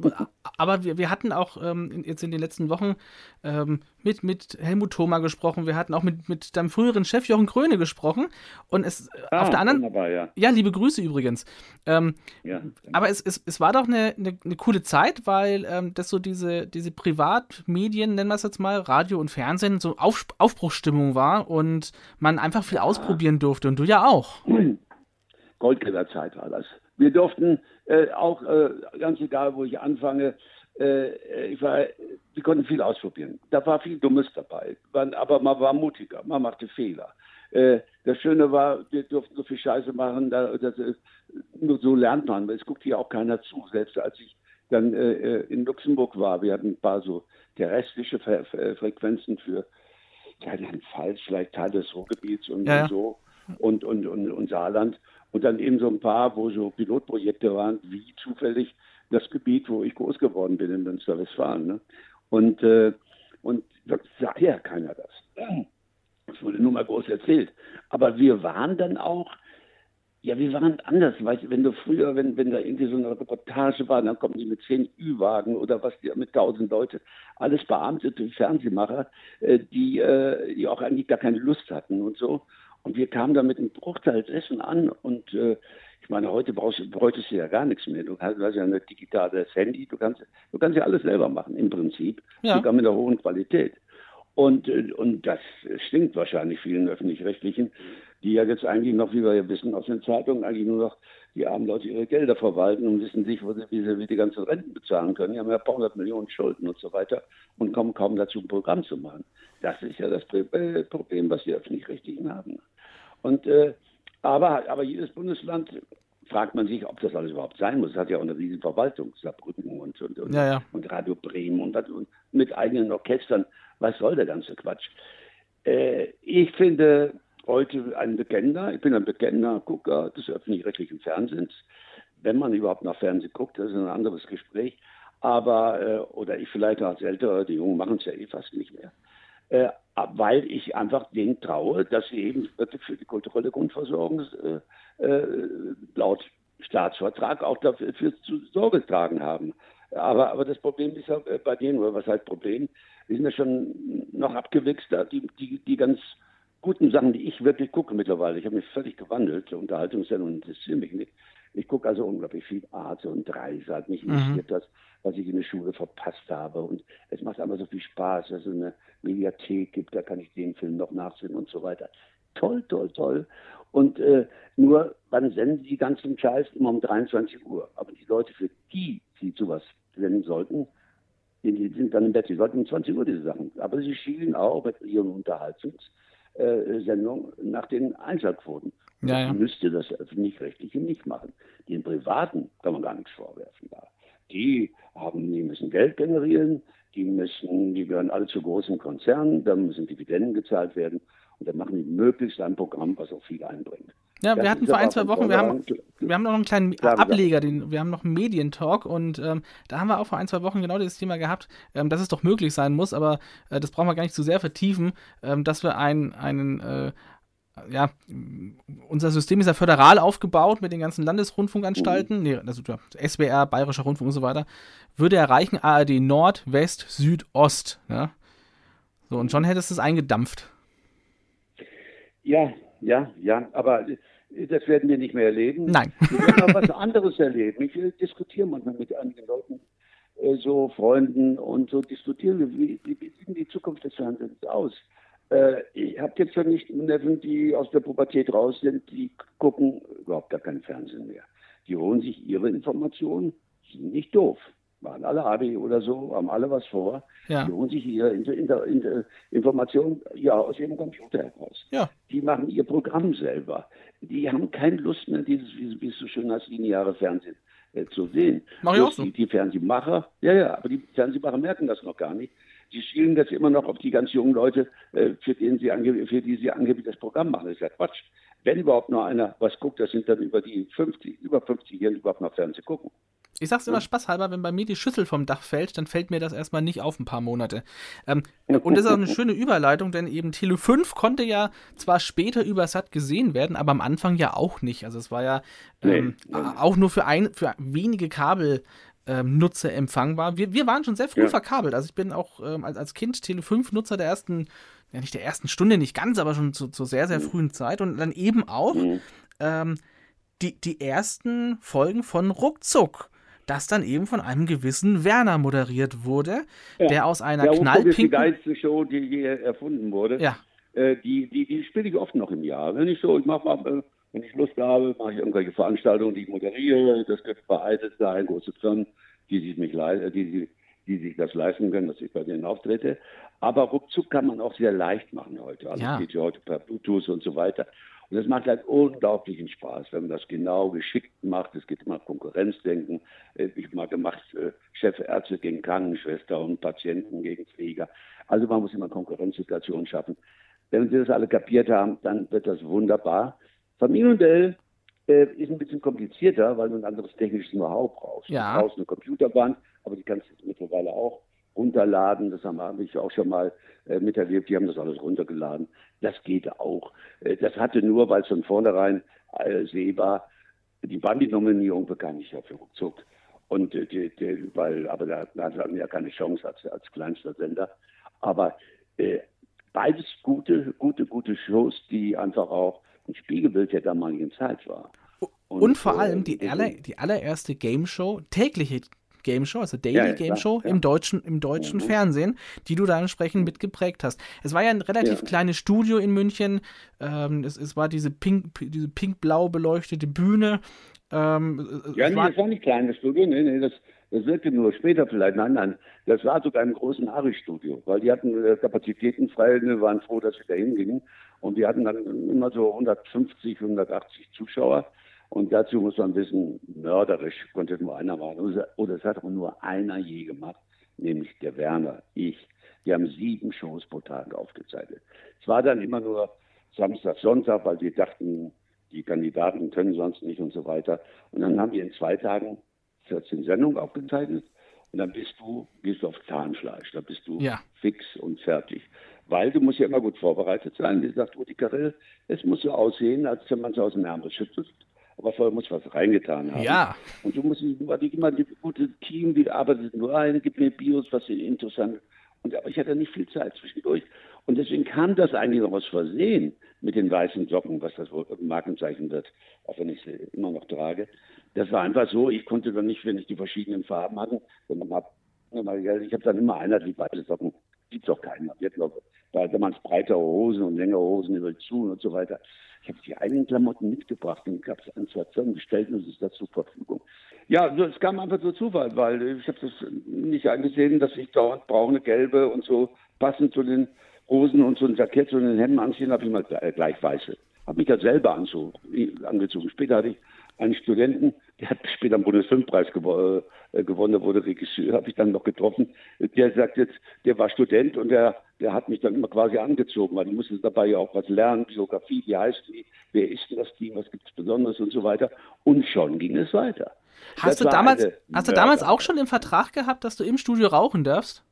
F: aber wir, wir hatten auch ähm, jetzt in den letzten Wochen ähm, mit, mit Helmut Thoma gesprochen, wir hatten auch mit, mit deinem früheren Chef Jochen Kröne gesprochen. Und es ah, auf der anderen. Ja. ja. liebe Grüße übrigens. Ähm, ja, aber es, es, es war doch eine, eine, eine coole Zeit, weil ähm, das so diese, diese Privatmedien, nennen wir es jetzt mal, Radio und Fernsehen, so Auf, Aufbruchsstimmung war und man einfach viel ja. ausprobieren durfte. Und du ja auch.
D: Goldgräberzeit war das. Wir durften äh, auch, äh, ganz egal, wo ich anfange, äh, ich war, wir konnten viel ausprobieren. Da war viel Dummes dabei, aber man war mutiger, man machte Fehler. Äh, das Schöne war, wir durften so viel Scheiße machen, da, das, nur so lernt man. Es guckt hier auch keiner zu. Selbst als ich dann äh, äh, in Luxemburg war, wir hatten ein paar so terrestrische Fre Frequenzen für Fall, vielleicht Teil des Ruhrgebiets und, ja. und so. und, und, und, und Saarland. Und dann eben so ein paar, wo so Pilotprojekte waren, wie zufällig das Gebiet, wo ich groß geworden bin in Münster-Westfalen. Ne? Und, äh, und sah ja keiner das. Das wurde nur mal groß erzählt. Aber wir waren dann auch ja, wir waren anders. Weißt wenn du früher, wenn, wenn da irgendwie so eine Reportage war, dann kommen die mit zehn Ü-Wagen oder was, mit tausend Leute. Alles beamtete Fernsehmacher, äh, die, äh, die auch eigentlich gar keine Lust hatten und so. Und wir kamen da mit einem Bruchteil dessen an und äh, ich meine, heute brauchst, bräuchtest du ja gar nichts mehr. Du hast, du hast ja ein digitales Handy, du kannst, du kannst ja alles selber machen im Prinzip, ja. sogar mit einer hohen Qualität. Und, äh, und das stinkt wahrscheinlich vielen Öffentlich-Rechtlichen, die ja jetzt eigentlich noch, wie wir ja wissen aus den Zeitungen, eigentlich nur noch die armen Leute ihre Gelder verwalten und wissen nicht, wie sie, wie die ganzen Renten bezahlen können. Die haben ja ein paar hundert Millionen Schulden und so weiter und kommen kaum dazu, ein Programm zu machen. Das ist ja das äh, Problem, was die Öffentlich-Rechtlichen haben. Und, äh, aber, aber jedes Bundesland fragt man sich, ob das alles überhaupt sein muss. Es hat ja auch eine riesige Verwaltung, Saarbrücken und, und, und, ja, ja. und Radio Bremen und, und, mit eigenen Orchestern. Was soll der ganze Quatsch? Äh, ich finde, heute ein Bekennender, ich bin ein bekennender Gucker des öffentlich-rechtlichen Fernsehens. Wenn man überhaupt nach Fernsehen guckt, das ist ein anderes Gespräch. Aber, äh, oder ich vielleicht als Ältere, die Jungen machen es ja eh fast nicht mehr. Äh, weil ich einfach denen traue, dass sie eben wirklich für die kulturelle Grundversorgung äh, äh, laut Staatsvertrag auch dafür zu Sorge getragen haben. Aber, aber das Problem ist ja äh, bei denen, oder was heißt Problem, wir sind ja schon noch abgewichst, die, die, die ganz guten Sachen, die ich wirklich gucke mittlerweile. Ich habe mich völlig gewandelt. Unterhaltungssendungen interessieren mich nicht. Ich gucke also unglaublich viel Arte und Dreisat. Mich mhm. interessiert mhm. das, was ich in der Schule verpasst habe. Und es macht einfach so viel Spaß, dass es eine Mediathek gibt, da kann ich den Film noch nachsehen und so weiter. Toll, toll, toll. Und äh, nur, wann senden die ganzen Scheiß immer um 23 Uhr? Aber die Leute, für die sie sowas senden sollten, die, sind dann im Bett. Die sollten um 20 Uhr diese Sachen. Aber sie schielen auch mit ihren Unterhaltungs- äh, nach den Einschaltquoten. Ja, ja. müsste das öffentlich-rechtliche nicht machen. Den privaten kann man gar nichts vorwerfen. Da. Die haben, die müssen Geld generieren, die müssen, die gehören alle zu großen Konzernen, da müssen Dividenden gezahlt werden und dann machen die möglichst ein Programm, was auch viel einbringt.
F: Ja, wir hatten vor ein, zwei Wochen, wir haben, wir haben noch einen kleinen Ableger, den, wir haben noch einen Medientalk und ähm, da haben wir auch vor ein, zwei Wochen genau dieses Thema gehabt, ähm, dass es doch möglich sein muss, aber äh, das brauchen wir gar nicht zu sehr vertiefen, ähm, dass wir ein, einen, äh, ja, unser System ist ja föderal aufgebaut mit den ganzen Landesrundfunkanstalten, mhm. nee, also SWR, Bayerischer Rundfunk und so weiter, würde erreichen ARD Nord, West, Süd, Ost. Ja? So, und schon hättest du es eingedampft.
D: Ja, ja, ja, aber das werden wir nicht mehr erleben.
F: Nein.
D: Wir werden auch was anderes erleben. Ich äh, diskutiere manchmal mit einigen Leuten, äh, so Freunden und so diskutieren, wie, wie, wie sieht die Zukunft des Fernsehens aus? Äh, ich habe jetzt ja nicht Neffen, die aus der Pubertät raus sind, die gucken überhaupt gar kein Fernsehen mehr. Die holen sich ihre Informationen, sind nicht doof waren alle Abi oder so, haben alle was vor. Ja. Die holen sich ihre Inter, Inter, Inter, Informationen ja, aus ihrem Computer heraus. Ja. Die machen ihr Programm selber. Die haben keine Lust mehr, dieses, wie, wie es so schön heißt, lineare Fernsehen äh, zu sehen.
F: Mach ich auch so.
D: Die, die Fernsehmacher, ja, ja, aber die Fernsehmacher merken das noch gar nicht. Die schielen jetzt immer noch auf die ganz jungen Leute, äh, für, denen sie für die sie angeblich das Programm machen. Das ist ja Quatsch. Wenn überhaupt noch einer was guckt, das sind dann über die 50, über 50-Jährigen überhaupt noch Fernsehen gucken.
F: Ich sag's immer spaßhalber, wenn bei mir die Schüssel vom Dach fällt, dann fällt mir das erstmal nicht auf ein paar Monate. Ähm, und das ist auch eine schöne Überleitung, denn eben Tele 5 konnte ja zwar später über Sat gesehen werden, aber am Anfang ja auch nicht. Also es war ja ähm, nee. auch nur für, ein, für wenige Kabel. Ähm, Nutzer empfangbar. Wir, wir waren schon sehr früh ja. verkabelt. Also ich bin auch ähm, als, als Kind Tele 5 Nutzer der ersten, ja nicht der ersten Stunde, nicht ganz, aber schon zu, zu sehr, sehr mhm. frühen Zeit und dann eben auch mhm. ähm, die, die ersten Folgen von Ruckzuck das dann eben von einem gewissen Werner moderiert wurde, ja. der aus einer der knallpinken... ist die
D: geilste Show, die je erfunden wurde.
F: Ja.
D: Äh, die, die, die spiele ich oft noch im Jahr. Wenn ich so, ich mache mal, äh, wenn ich Lust habe, mache ich irgendwelche Veranstaltungen, die ich moderiere. Das könnte veraltet sein, große Firmen, die sich, mich die, die, sich das leisten können, dass ich bei denen auftrete. Aber ruckzuck kann man auch sehr leicht machen heute. Also ja. geht ja heute per Bluetooth und so weiter. Und das macht halt unglaublichen Spaß, wenn man das genau geschickt macht. Es geht immer Konkurrenzdenken. Äh, ich habe mal gemacht, äh, Chefärzte gegen Krankenschwester und Patienten gegen Pfleger. Also man muss immer Konkurrenzsituationen schaffen. Wenn Sie das alle kapiert haben, dann wird das wunderbar. Familienmodell äh, ist ein bisschen komplizierter, weil du ein anderes technisches Know-how brauchst.
F: Ja.
D: Du brauchst eine Computerband, aber die kannst du mittlerweile auch runterladen. Das haben- habe ich auch schon mal äh, miterlebt. Die haben das alles runtergeladen. Das geht auch. Äh, das hatte nur, weil es von vornherein äh, sehbar, die Bandi-Nominierung bekam ich ja für ruckzuck. Und äh, die, die, weil, aber da, da hatten wir ja keine Chance als, als kleinster Sender. Aber äh, beides gute, gute, gute Shows, die einfach auch ein Spiegelbild der damaligen Zeit war.
F: Und, vor
D: äh,
F: allem die, aller, die allererste Game Show, tägliche Game Show, also Daily
D: Ja, ja,
F: Game Show
D: ja.
F: im deutschen, im deutschen
D: Mhm.
F: Fernsehen, die du da entsprechend mitgeprägt hast. Es war ja ein relativ kleines Studio in München. Ähm, es, es war diese pink, diese pink-blau beleuchtete Bühne. Ähm,
D: Ja, nee,
F: war,
D: das war nicht kleines Studio, nee, nee, das, das wirkte nur später vielleicht. Nein, nein, das war sogar im großen Ari-Studio, weil die hatten äh, Kapazitäten frei, ne, waren froh, dass wir da hingingen. Und die hatten dann immer so 150, 180 Zuschauer. Und dazu muss man wissen, mörderisch konnte nur einer machen. Oder- Oder es hat auch nur einer je gemacht, nämlich der Werner, ich. Die haben sieben Shows pro Tag aufgezeichnet. Es war dann immer nur Samstag, Sonntag, weil wir dachten, die Kandidaten können sonst nicht und so weiter. Und dann haben wir in zwei Tagen 14 Sendungen aufgezeichnet. Und dann bist du, gehst du auf Zahnfleisch. Da bist du
F: Ja.
D: fix und fertig. Weil du musst ja immer gut vorbereitet sein. Wie sagt Rudi Carell, es muss so aussehen, als wenn man es aus dem Ärmel schüttelt. Aber vorher muss was reingetan haben.
F: Ja.
D: Und du musst immer, immer die gute Team, die arbeitet nur ein, gib mir Bios, was interessant. Und aber ich hatte nicht viel Zeit zwischendurch. Und deswegen kam das eigentlich noch aus Versehen mit den weißen Socken, was das wohl Markenzeichen wird, auch wenn ich sie immer noch trage. Das war einfach so, ich konnte dann nicht, wenn ich die verschiedenen Farben hatte, man hab, ich habe dann immer einheitlich weiße Socken. Gibt's auch keinen. Jetzt noch, da damals breitere Hosen und längere Hosen über die Schuhe und so weiter. Ich habe die eigenen Klamotten mitgebracht und gab es an zwei Firmen gestellt und es ist zur Verfügung. Ja, es kam einfach so Zufall, weil ich habe das nicht eingesehen, dass ich dauernd braune, gelbe und so passend zu den Hosen und so ein Jackett und den Hemden anziehen, habe ich mal gleich, gleich weiße. Habe mich das selber angezogen. Später hatte ich einen Studenten, der hat später den Bundesfilmpreis gewo äh, gewonnen, der wurde Regisseur, habe ich dann noch getroffen. Der sagt jetzt, der war Student und der, der hat mich dann immer quasi angezogen, weil ich musste dabei ja auch was lernen, Biografie, wie heißt die, wer ist denn das Team, was gibt es Besonderes und so weiter. Und schon ging es weiter.
F: hast
D: Das
F: du damals, hast du damals auch schon im Vertrag gehabt, dass du im Studio rauchen darfst?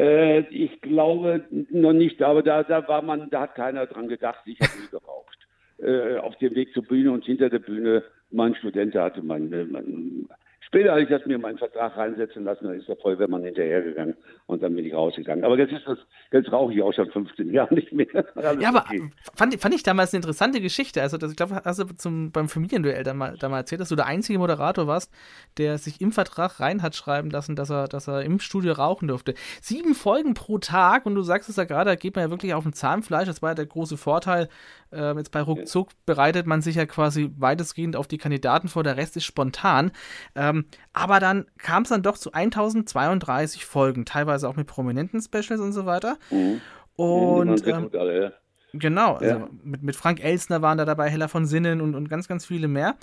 D: Äh, ich glaube noch nicht, aber da, da war man, da hat keiner dran gedacht, ich habe nie geraucht. Äh, auf dem Weg zur Bühne und hinter der Bühne, mein Student hatte mein, äh, mein Später habe ich das mir in meinen Vertrag reinsetzen lassen, dann ist der Feuerwehrmann hinterhergegangen und dann bin ich rausgegangen. Aber jetzt ist das, jetzt rauche ich auch schon 15 Jahre nicht mehr. Alles
F: Ja, aber
D: okay.
F: fand, fand ich damals eine interessante Geschichte. Also, das, ich glaube, hast du zum, beim Familienduell da mal, erzählt, dass du der einzige Moderator warst, der sich im Vertrag rein hat schreiben lassen, dass er, dass er im Studio rauchen durfte. Sieben Folgen pro Tag und du sagst es ja gerade, da geht man ja wirklich auf ein Zahnfleisch. Das war ja der große Vorteil. Ähm, jetzt bei Ruckzuck bereitet man sich ja quasi weitestgehend auf die Kandidaten vor, der Rest ist spontan. Ähm, aber dann kam es dann doch zu 1032 Folgen, teilweise auch mit prominenten Specials und so weiter.
D: Mhm.
F: Und
D: Die waren
F: ähm,
D: alle, ja.
F: Genau, also
D: Ja.
F: mit, mit Frank Elsner waren da dabei, Heller von Sinnen und, und ganz, ganz viele mehr.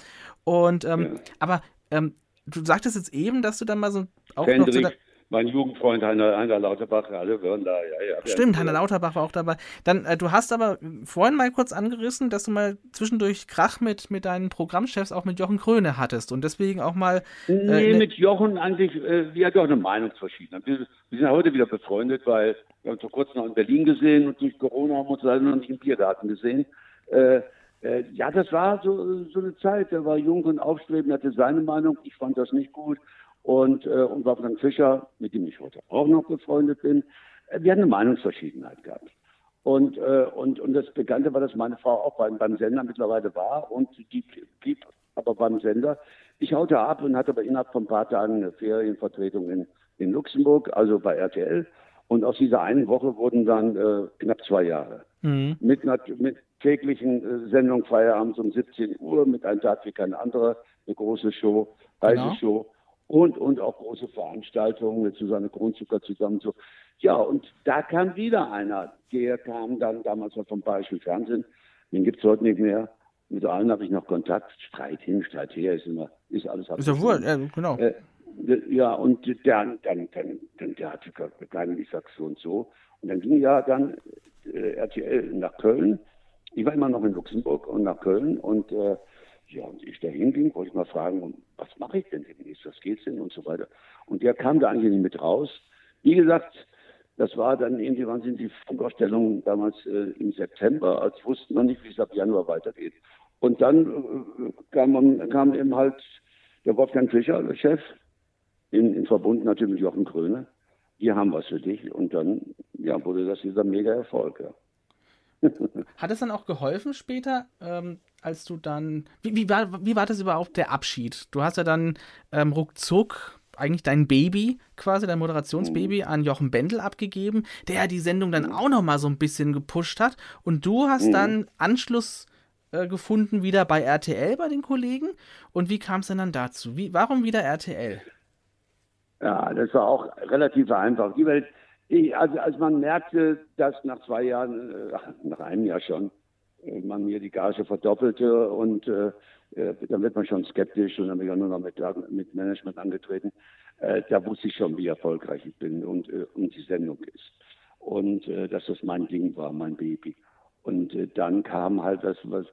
F: Und ähm,
D: Ja.
F: aber ähm, du sagtest jetzt eben, dass du dann mal so auch noch zu
D: mein Jugendfreund Heiner, Heiner Lauterbach, alle waren da, ja, ja.
F: Stimmt, Heiner Lauterbach war auch dabei. Dann, äh, du hast aber vorhin mal kurz angerissen, dass du mal zwischendurch Krach mit, mit deinen Programmchefs, auch mit Jochen Kröne hattest und deswegen auch mal.
D: Nee,
F: ne-
D: mit Jochen eigentlich, äh, wir hatten auch eine Meinungsverschiedenheit. Wir, wir sind ja heute wieder befreundet, weil wir uns vor kurzem noch in Berlin gesehen und durch Corona haben wir uns leider noch nicht im Biergarten gesehen. Äh, äh, ja, das war so, so eine Zeit, er war jung und aufstrebend, hatte seine Meinung, ich fand das nicht gut. Und, äh, und Wolfgang Fischer, mit dem ich heute auch noch befreundet bin, äh, wir hatten eine Meinungsverschiedenheit gehabt. Und, äh, und, und das Bekannte war, dass meine Frau auch beim, beim Sender mittlerweile war und die blieb aber beim Sender. Ich haute ab und hatte aber innerhalb von ein paar Tagen eine Ferienvertretung in, in Luxemburg, also bei RTL. Und aus dieser einen Woche wurden dann äh, knapp zwei Jahre.
F: Mhm.
D: Mit, mit täglichen äh, Sendung Feierabends um 17 Uhr, mit einem Tag wie kein anderer, eine große Show,
F: Genau.
D: Und, und auch große Veranstaltungen mit Susanne Kronzucker zusammen. So. Ja, und da kam wieder einer, der kam dann damals noch vom Bayerischen Fernsehen, den gibt's heute nicht mehr. Mit allen habe ich noch Kontakt, Streit hin, Streit her, ist immer, ist alles
F: Ist ja wohl, äh, genau.
D: äh, ja, und der, dann, dann, dann, der hatte keine, ich sag so und so. Und dann ging ja dann äh, RTL nach Köln. Ich war immer noch in Luxemburg und nach Köln und äh, ja, und ich da hinging, wollte ich mal fragen, was mache ich denn demnächst, was geht's denn und so weiter. Und der kam da eigentlich nicht mit raus. Wie gesagt, das war dann irgendwann sind die Funkausstellungen damals äh, im September, als wussten noch nicht, wie es ab Januar weitergeht. Und dann äh, kam, kam eben halt der Wolfgang Fischer, der Chef, in, in Verbund natürlich mit Jochen Kröne. Wir haben was für dich. Und dann ja, wurde das dieser mega Erfolg. Ja.
F: Hat es dann auch geholfen später, ähm, als du dann. Wie, wie, war, wie war das überhaupt der Abschied? Du hast ja dann ähm, ruckzuck eigentlich dein Baby, quasi dein Moderationsbaby, mhm. an Jochen Bendel abgegeben, der ja die Sendung dann mhm. auch noch mal so ein bisschen gepusht hat. Und du hast mhm. dann Anschluss äh, gefunden wieder bei RTL bei den Kollegen. Und wie kam es denn dann dazu? Wie, warum wieder RTL?
D: Ja, das war auch relativ einfach. Die Welt, also als man merkte, dass nach zwei Jahren, äh, nach einem Jahr schon, äh, man mir die Gage verdoppelte und äh, äh, dann wird man schon skeptisch und dann bin ich auch nur noch mit, mit Management angetreten. Äh, da wusste ich schon, wie erfolgreich ich bin und, äh, und die Sendung ist. Und äh, dass das mein Ding war, mein Baby. Und äh, dann kam halt das, was,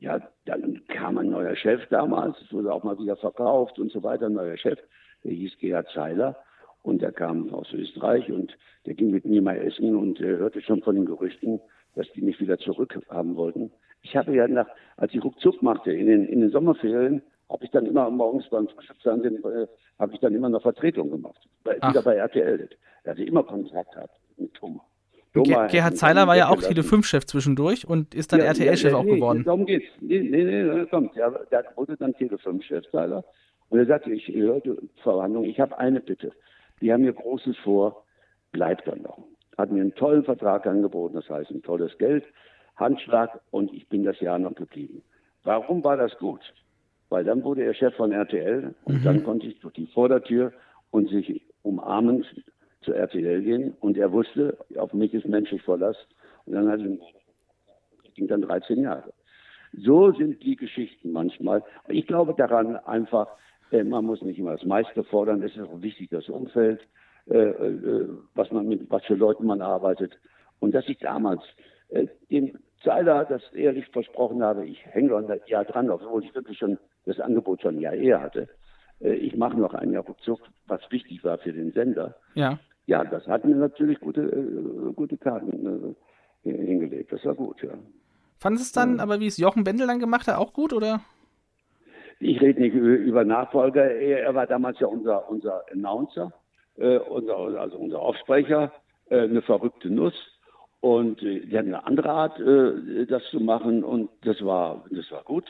D: ja, dann kam ein neuer Chef damals, es wurde auch mal wieder verkauft und so weiter, ein neuer Chef, der hieß Gerhard Zeiler und der kam aus Österreich und der ging mit mir mal essen und äh, hörte schon von den Gerüchten, dass die mich wieder zurückhaben wollten. Ich habe ja nach, als ich ruckzuck machte, in den, in den Sommerferien, habe ich dann immer morgens beim Frühstücksfernsehen, äh, habe ich dann immer noch Vertretung gemacht. Bei, wieder bei RTL. Er hatte immer Kontakt gehabt mit Thomas.
F: Thomas Gerhard Zeiler war ja auch Tele 5-Chef zwischendurch und ist dann ja, RTL-Chef ja,
D: auch
F: nee, geworden.
D: Darum geht's. Nee, nee, nee, kommt. Der, der wurde dann Tele 5-Chef, Zeiler. Und er sagte, ich höre Verhandlung, ich habe eine Bitte. Die haben mir Großes vor, bleibt dann noch. Hat mir einen tollen Vertrag angeboten, das heißt ein tolles Geld. Handschlag und ich bin das Jahr noch geblieben. Warum war das gut? Weil dann wurde er Chef von RTL und mhm. dann konnte ich durch die Vordertür und sich umarmend zu RTL gehen und er wusste, auf mich ist menschlich Verlass und dann hat es ging dann 13 Jahre. So sind die Geschichten manchmal. Ich glaube daran einfach, man muss nicht immer das meiste fordern, es ist auch wichtig, das Umfeld, äh, äh, was man mit was für Leuten man arbeitet. Und dass ich damals dem Zeiler das ehrlich versprochen habe, ich hänge noch ein Jahr dran, obwohl ich wirklich schon das Angebot schon ein Jahr eher hatte. Äh, ich mache noch ein Jahr Rückzug, was wichtig war für den Sender.
F: Ja.
D: Ja, das hat mir natürlich gute, äh, gute Karten äh, hingelegt. Das war gut, ja.
F: Fandest es dann, ja. aber wie es Jochen Bendel dann gemacht hat, auch gut, oder?
D: Ich rede nicht über Nachfolger. Er, war damals ja unser, unser Announcer, äh, unser, also unser Aufsprecher, äh, eine verrückte Nuss. Und äh, die hatten eine andere Art, äh, das zu machen und das war, das war gut.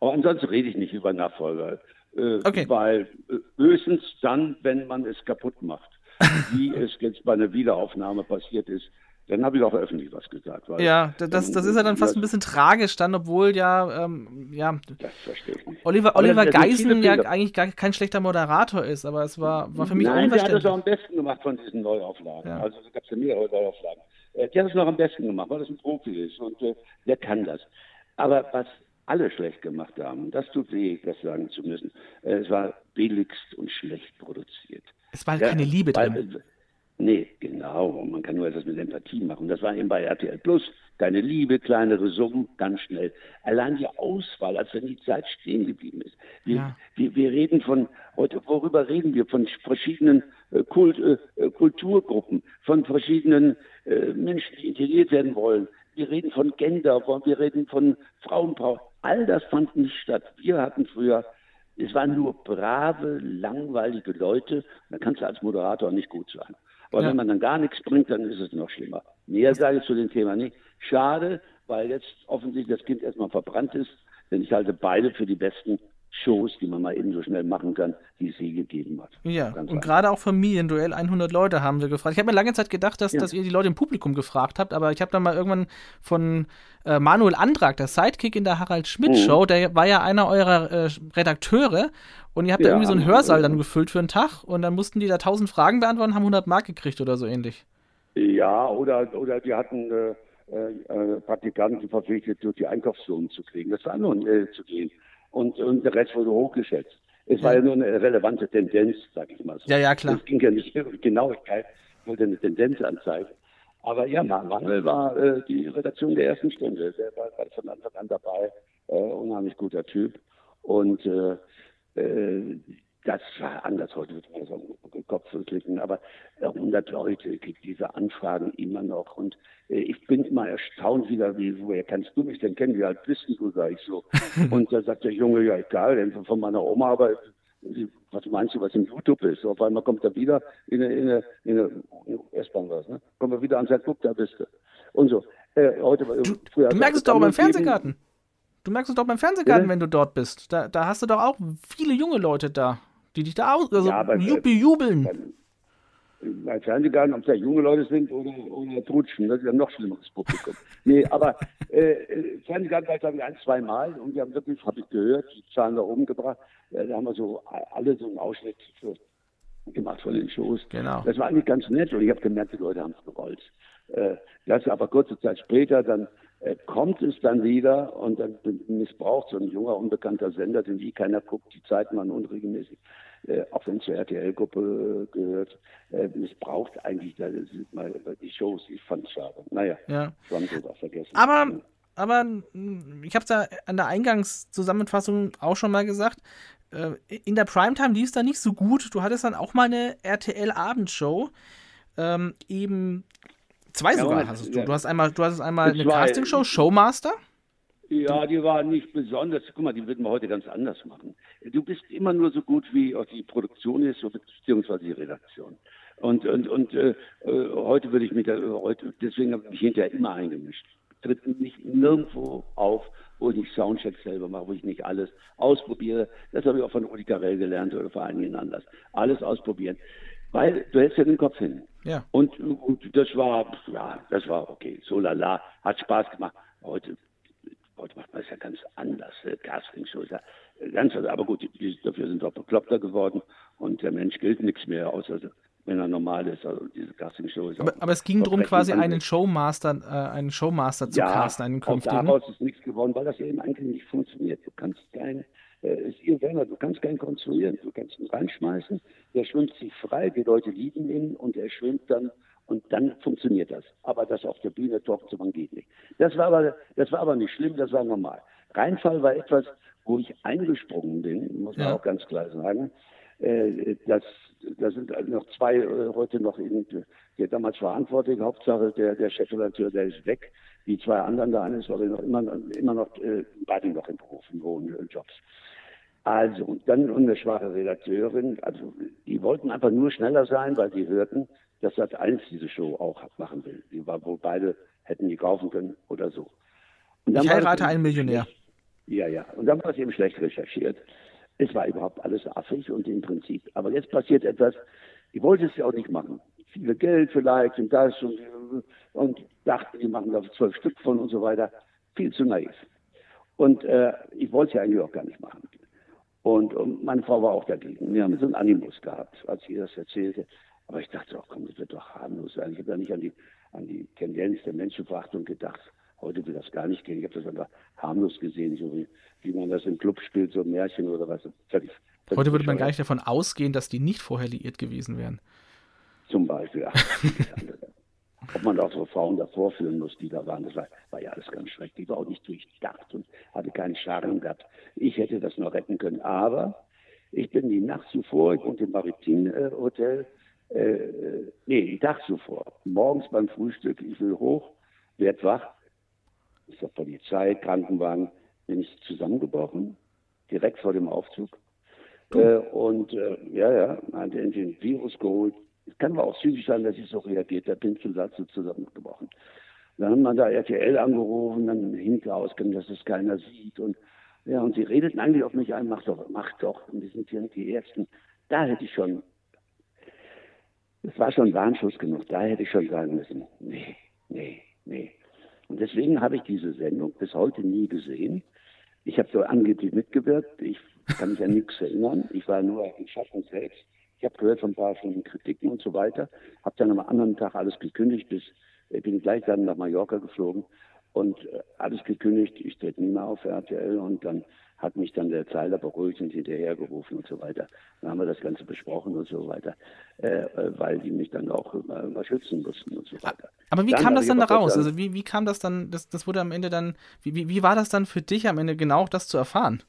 D: Aber ansonsten rede ich nicht über Nachfolger. Äh, okay. Weil äh, höchstens dann, wenn man es kaputt macht. Wie es jetzt bei einer Wiederaufnahme passiert ist, dann habe ich auch öffentlich was gesagt.
F: ja, das, das ist ja dann fast ein bisschen tragisch dann, obwohl ja, ähm, ja
D: das verstehe ich nicht.
F: Oliver, Oliver Geisen ja eigentlich gar kein schlechter Moderator ist, aber es war, war für mich
D: Nein, unverständlich. der hat das auch am besten gemacht von diesen Neuauflagen. Ja. Also gab es ja mehrere Neuauflagen. Äh, der hat es noch am besten gemacht, weil das ein Profi ist und äh, der kann das. Aber was alle schlecht gemacht haben, das tut weh, das sagen zu müssen. Äh, es war billigst und schlecht produziert.
F: Es war halt ja, keine Liebe weil, drin.
D: Nee, genau. Man kann nur etwas mit Empathie machen. Das war eben bei RTL Plus. Deine Liebe, kleinere Summen, ganz schnell. Allein die Auswahl, als wenn die Zeit stehen geblieben ist. Wir, ja. wir, wir reden von, heute, worüber reden wir? Von verschiedenen äh, Kult, äh, Kulturgruppen, von verschiedenen äh, Menschen, die integriert werden wollen. Wir reden von Gender, wir reden von Frauenpower. All das fand nicht statt. Wir hatten früher es waren nur brave, langweilige Leute. Da kannst du als Moderator nicht gut sein. Aber ja. wenn man dann gar nichts bringt, dann ist es noch schlimmer. Mehr sage ich zu dem Thema nicht. Schade, weil jetzt offensichtlich das Kind erstmal verbrannt ist, denn ich halte beide für die besten Shows, die man mal eben so schnell machen kann, die es je gegeben hat.
F: Ja, Ganz und gerade auch Familienduell 100 Leute haben wir gefragt. Ich habe mir lange Zeit gedacht, dass, ja. dass ihr die Leute im Publikum gefragt habt, aber ich habe dann mal irgendwann von äh, Manuel Andrag, der Sidekick in der Harald Schmidt mhm. Show, der war ja einer eurer äh, Redakteure und ihr habt ja, da irgendwie so einen Hörsaal dann gefüllt für einen Tag und dann mussten die da 1000 Fragen beantworten, haben 100 Mark gekriegt oder so ähnlich.
D: Ja, oder, oder die hatten äh, äh, Praktikanten verpflichtet, durch die Einkaufszonen zu kriegen. Das war nur äh, zu gehen und, und der Rest wurde hochgeschätzt. Es war ja nur eine relevante Tendenz, sag ich mal so.
F: Ja, ja, klar.
D: Es ging ja nicht um Genauigkeit, wollte eine Tendenz anzeigen. Aber ja, Manuel war äh, die Redaktion der ersten Stunde. Der war von Anfang an dabei. Äh, unheimlich guter Typ. Und äh, äh, das war anders. Heute wird man so den Kopf klicken. Aber 100 Leute kriegen diese Anfragen immer noch. Und äh, ich bin immer erstaunt wieder, wie, woher kannst du mich denn kennen? Wie alt bist du, sag ich so. Und da sagt der Junge, ja egal, denn von meiner Oma, aber was meinst du, was im YouTube ist? Auf einmal kommt er wieder in eine, in eine, in eine, S-Bahn was, ne? Kommt er wieder und sagt, guck, da bist du. Und so. Äh, heute,
F: du, früher, du merkst es doch beim Fernsehgarten. Du merkst es doch beim Fernsehgarten, ja. wenn du dort bist. Da, da hast du doch auch viele junge Leute da die dich da aus, also ja, Juppie jubeln.
D: Beim, beim Fernsehgarten, ob da junge Leute sind oder, oder Trutschen, das ist ja noch schlimmeres Publikum. nee, aber äh, Fernsehgarten war ich glaube ich ein, zwei Mal und wir haben wirklich, habe ich gehört, die Zahlen da oben gebracht, äh, da haben wir so alle so einen Ausschnitt für, gemacht von den Shows.
F: Genau.
D: Das war eigentlich ganz nett und ich habe gemerkt, die Leute haben es gewollt. Äh, das aber kurze Zeit später dann äh, kommt es dann wieder und dann missbraucht so ein junger, unbekannter Sender, den wie keiner guckt, die Zeiten waren unregelmäßig, äh, auch wenn es zur RTL-Gruppe äh, gehört, äh, missbraucht eigentlich da, mal die Shows. Ich fand es schade. Naja,
F: ja. sie auch vergessen. Aber, aber hm, ich habe es ja an der Eingangszusammenfassung auch schon mal gesagt, äh, in der Primetime lief es da nicht so gut. Du hattest dann auch mal eine RTL-Abendshow. Ähm, eben Zwei ja, sogar hast du. Du hast einmal, du hast einmal eine Castingshow, Showmaster.
D: Ja, die war nicht besonders. Guck mal, die würden wir heute ganz anders machen. Du bist immer nur so gut, wie auch die Produktion ist, beziehungsweise die Redaktion. Und, und, und äh, äh heute würde ich mich da, heute, deswegen habe ich mich hinterher immer eingemischt. Tritt nicht nirgendwo auf, wo ich nicht Soundcheck selber mache, wo ich nicht alles ausprobiere. Das habe ich auch von Rudi Carell gelernt oder vor einigen anders. Alles ausprobieren. Weil du hältst ja den Kopf hin.
F: Ja.
D: Und, und das war, ja, das war okay. So lala, hat Spaß gemacht. Heute, heute macht man es ja ganz anders. Äh, Castingshow ist ja ganz anders. Aber gut, die, dafür sind wir bekloppter geworden und der Mensch gilt nichts mehr, außer wenn er normal ist. Also diese Castingshow ist
F: aber, aber es ging darum, quasi einen Showmaster, äh, einen Showmaster zu
D: ja,
F: casten, einen künftigen.
D: Daraus ist nichts geworden, weil das eben eigentlich nicht funktioniert. Du kannst kein äh, ist ihr Werner, du kannst keinen konstruieren. Du kannst ihn reinschmeißen, der schwimmt sich frei, die Leute lieben ihn und er schwimmt dann und dann funktioniert das. Aber das auf der Bühne talken zu machen geht nicht. Das war aber, das war aber nicht schlimm, das war normal. Reinfall war etwas, wo ich eingesprungen bin, muss man ja. auch ganz klar sagen. Äh, das, da sind noch zwei äh, heute noch in, der damals verantwortlich, Hauptsache der, der Chefredakteur, der ist weg. Die zwei anderen, der eine ist noch immer, immer noch, äh, beide noch in Beruf, in hohen äh, Jobs. Also, und dann eine schwache Redakteurin, also die wollten einfach nur schneller sein, weil sie hörten, dass Sat 1 diese Show auch machen will. Die war, wo beide hätten die kaufen können oder so.
F: ich heirate einen Millionär.
D: Ja, ja. Und dann war es eben schlecht recherchiert. Es war überhaupt alles affig und im Prinzip. Aber jetzt passiert etwas, die wollten es ja auch nicht machen. Viele Geld vielleicht und das und, und dachten, die machen da zwölf Stück von und so weiter. Viel zu naiv. Und äh, ich wollte es ja eigentlich auch gar nicht machen. Und, und, meine Frau war auch dagegen. Wir haben so einen Animus gehabt, als sie das erzählte. Aber ich dachte auch, komm, das wird doch harmlos sein. Ich habe ja nicht an die, an die Tendenz der Menschenverachtung gedacht. Heute will das gar nicht gehen. Ich habe das einfach harmlos gesehen, so wie, wie man das im Club spielt, so ein Märchen oder was. Völlig,
F: völlig Heute würde man gar nicht davon ausgehen, dass die nicht vorher liiert gewesen wären.
D: Zum Beispiel, ja. ob man auch so Frauen davor führen muss, die da waren. Das war, war ja alles ganz schrecklich. War auch nicht durchdacht und hatte keinen Charme gehabt. Ich hätte das noch retten können. Aber ich bin die Nacht zuvor, ich wohnte im Maritim äh, Hotel, äh, nee, die Tag zuvor, morgens beim Frühstück, ich will hoch, werd wach, ist der Polizei, Krankenwagen, bin ich zusammengebrochen, direkt vor dem Aufzug. Äh, und äh, ja, ja, hat den Virus geholt, es kann aber auch zügig sein, dass ich so reagiert. Der Pinselsatz ist zusammengebrochen. Dann hat man da RTL angerufen, dann hinter ausgegangen, dass es keiner sieht. Und ja, und sie redeten eigentlich auf mich ein, mach doch, mach doch. Und wir sind hier nicht die Ersten. Da hätte ich schon, das war schon Warnschuss genug. Da hätte ich schon sagen müssen, nee, nee, nee. Und deswegen habe ich diese Sendung bis heute nie gesehen. Ich habe so angeblich mitgewirkt. Ich kann mich an nichts erinnern. Ich war nur im Schaffen selbst. Ich habe gehört von ein paar von Kritiken und so weiter. Habe dann am anderen Tag alles gekündigt, bis bin gleich dann nach Mallorca geflogen und äh, alles gekündigt, ich trete nie mehr auf RTL und dann hat mich dann der Zeiler beruhigt und hinterhergerufen und so weiter. Dann haben wir das Ganze besprochen und so weiter, äh, äh weil die mich dann auch äh, mal schützen mussten und so weiter.
F: Aber wie dann kam das dann da raus? Also wie, wie kam das dann, das, das wurde am Ende dann, wie, wie, wie war das dann für dich am Ende genau, das zu erfahren?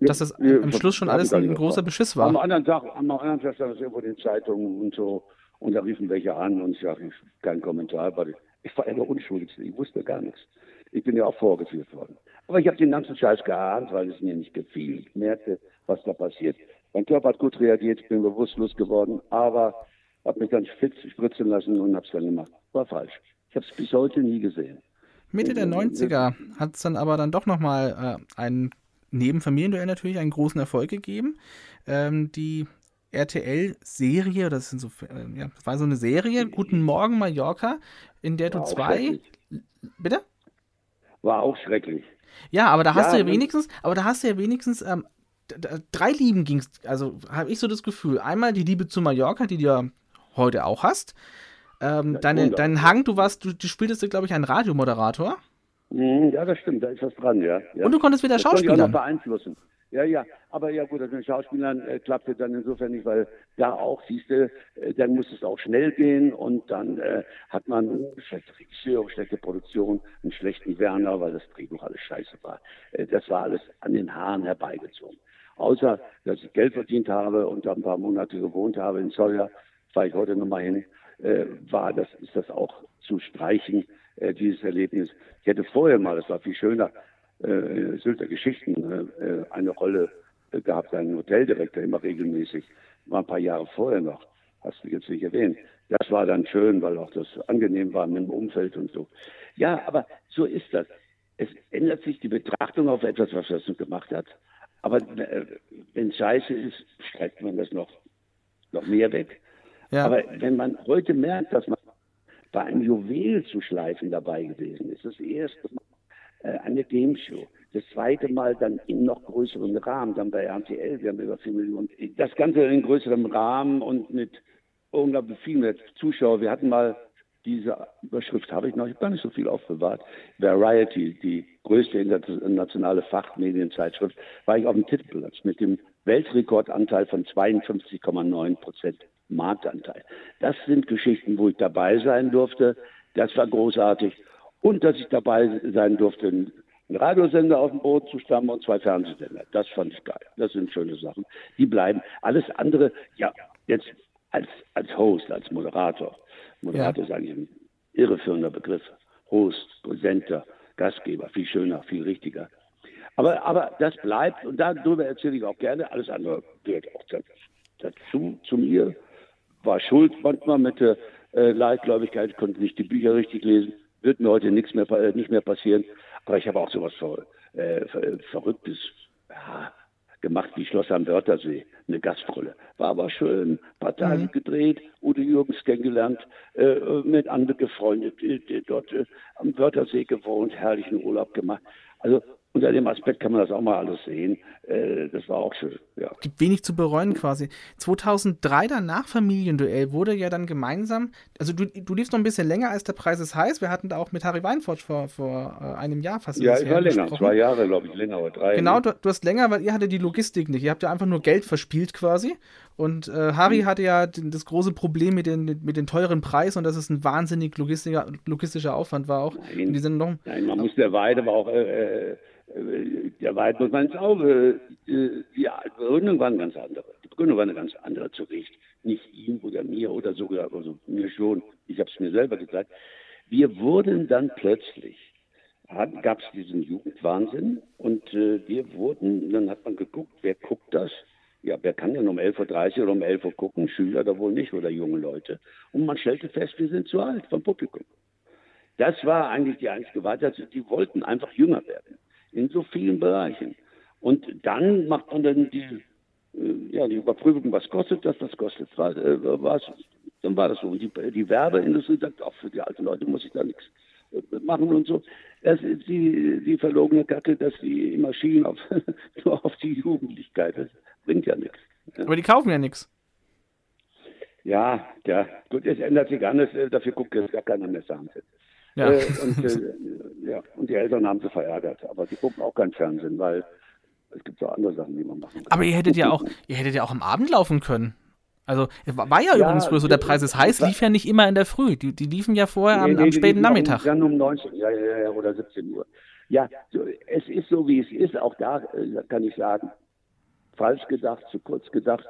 F: dass das ja, am Schluss schon alles ein großer Beschiss war.
D: Am anderen Tag, am anderen Tag stand das irgendwo in den Zeitungen und so. Und da riefen welche an und ich sagte, kein Kommentar, weil ich war immer unschuldig, ich wusste gar nichts. Ich bin ja auch vorgeführt worden. Aber ich habe den ganzen Scheiß geahnt, weil es mir nicht gefiel. Ich merkte, was da passiert. Mein Körper hat gut reagiert, ich bin bewusstlos geworden, aber habe mich dann spitz spritzen lassen und habe es dann gemacht. War falsch. Ich habe es bis heute nie gesehen.
F: Mitte der 90er hat es dann aber dann doch nochmal äh, einen neben Familienduell natürlich einen großen Erfolg gegeben. Ähm, die RTL-Serie, das sind so, äh, ja, das war so eine Serie, Guten Morgen Mallorca, in der du zwei. Bitte?
D: War auch schrecklich.
F: Ja, aber da hast ja, du ja wenigstens, aber da hast du ja wenigstens ähm, drei Lieben ging's, also habe ich so das Gefühl. Einmal die Liebe zu Mallorca, die du ja heute auch hast. Ähm, deine, deinen Hang, du warst, du, du spieltest, glaube ich, einen Radiomoderator.
D: Mhm, ja, das stimmt, da ist was dran, ja. ja.
F: Und du konntest wieder Schauspieler.
D: Das beeinflussen. Ja, ja, aber ja gut, das mit den Schauspielern äh, klappte dann insofern nicht, weil da auch, siehst du, äh, dann muss es auch schnell gehen und dann äh, hat man schlechte Regisseur, schlechte Produktion, einen schlechten Werner, weil das Drehbuch alles scheiße war. Äh, das war alles an den Haaren herbeigezogen. Außer, dass ich Geld verdient habe und da ein paar Monate gewohnt habe in Sawyer, fahre ich heute nochmal hin, äh, war das, ist das auch zu streichen, äh, dieses Erlebnis. Ich hätte vorher mal, das war viel schöner, äh, Sylter Geschichten äh, eine Rolle äh, gehabt, einen Hoteldirektor immer regelmäßig, war ein paar Jahre vorher noch, hast du jetzt nicht erwähnt. Das war dann schön, weil auch das angenehm war mit dem Umfeld und so. Ja, aber so ist das. Es ändert sich die Betrachtung auf etwas, was das gemacht hat. Aber äh, wenn es scheiße ist, streicht man das noch, noch mehr weg. Ja. Aber wenn man heute merkt, dass man bei einem Juwel zu schleifen dabei gewesen ist, das erste Mal äh, eine Game Show. Das zweite Mal dann in noch größeren Rahmen, dann bei RTL, wir haben über 4 Millionen. Das Ganze in größerem Rahmen und mit unglaublich viel mehr Zuschauer. Wir hatten mal diese Überschrift, habe ich noch, gar nicht so viel aufbewahrt. Variety, die größte internationale Fachmedienzeitschrift, war ich auf dem Titelplatz mit dem Weltrekordanteil von 52,9 Prozent Marktanteil. Das sind Geschichten, wo ich dabei sein durfte. Das war großartig und dass ich dabei sein durfte, einen Radiosender auf dem Boden zu stammen und zwei Fernsehsender. Das fand ich geil. Das sind schöne Sachen. Die bleiben. Alles andere, ja, jetzt als, als Host, als Moderator. Moderator ja. ist eigentlich ein irreführender Begriff. Host, Präsenter, Gastgeber, viel schöner, viel richtiger. Aber, aber das bleibt und darüber erzähle ich auch gerne. Alles andere gehört auch dazu, zu mir. War schuld manchmal mit der äh, Leitgläubigkeit, konnte nicht die Bücher richtig lesen wird mir heute nichts mehr, äh, nicht mehr passieren. Aber ich habe auch sowas ver, äh, ver, Verrücktes ja, gemacht wie Schloss am Wörthersee, eine Gastrolle. War aber schön, ein paar Tage mhm. gedreht, Udo Jürgens kennengelernt, äh, mit anderen gefreundet, äh, dort äh, am Wörthersee gewohnt, herrlichen Urlaub gemacht. Also unter dem Aspekt kann man das auch mal alles sehen. Äh, das war auch schön. Ja.
F: Gibt wenig zu bereuen quasi. 2003 dann nach Familienduell wurde ja dann gemeinsam, also du, du liefst noch ein bisschen länger als der Preis ist heiß. Wir hatten da auch mit Harry Weinfurt vor, vor äh, einem Jahr fast.
D: Ja, ich war länger, gesprochen. zwei Jahre glaube ich, länger oder drei.
F: Genau, du, du, hast länger, weil ihr hattet die Logistik nicht. Ihr habt ja einfach nur Geld verspielt quasi. Und äh, Harry mhm. hatte ja das große Problem mit den, mit den teuren Preisen und dass es ein wahnsinnig logistischer, logistischer Aufwand war auch.
D: Nein, Nein man muss der Weide aber auch äh, äh der Weit muss man ins Auge. Äh, die Begründung war eine ganz andere. Die Begründung war eine ganz andere zu Recht. Nicht ihm oder mir oder sogar, also mir schon. Ich habe es mir selber gesagt. Wir wurden dann plötzlich, gab es diesen Jugendwahnsinn und äh, wir wurden, dann hat man geguckt, wer guckt das? Ja, wer kann denn um 11.30 Uhr oder um 11 Uhr gucken? Schüler da wohl nicht oder junge Leute. Und man stellte fest, wir sind zu alt vom Publikum. Das war eigentlich die einzige Wahrheit. Die wollten einfach jünger werden in so vielen Bereichen. Und dann macht man dann die, äh, ja, die Überprüfung, was kostet das, was kostet äh, was, dann war das so. Und die, die Werbeindustrie sagt, auch für die alten Leute muss ich da nichts äh, machen und so. Das ist die, die verlogene Kacke, dass die immer schielen auf, nur auf die Jugendlichkeit. Bringt ja nichts.
F: Aber die kaufen ja nichts.
D: Ja, ja, gut, es ändert sich anders, äh, dafür guckt jetzt gar keiner mehr Fernsehen. Ja. Äh, und, äh, ja, und die Eltern haben sie verärgert, aber die gucken auch kein Fernsehen, weil es gibt so andere Sachen, die man machen kann.
F: Aber ihr hättet ja auch, ihr hättet ja auch am Abend laufen können. Also war ja, ja übrigens früher so, der Preis ist heiß, lief ja nicht immer in der Früh. Die, die liefen ja vorher nee, am, nee, am späten Nachmittag.
D: Dann um 19 ja, ja, ja, oder 17 Uhr. Ja, so, es ist so, wie es ist. Auch da äh, kann ich sagen, falsch gedacht, zu kurz gedacht.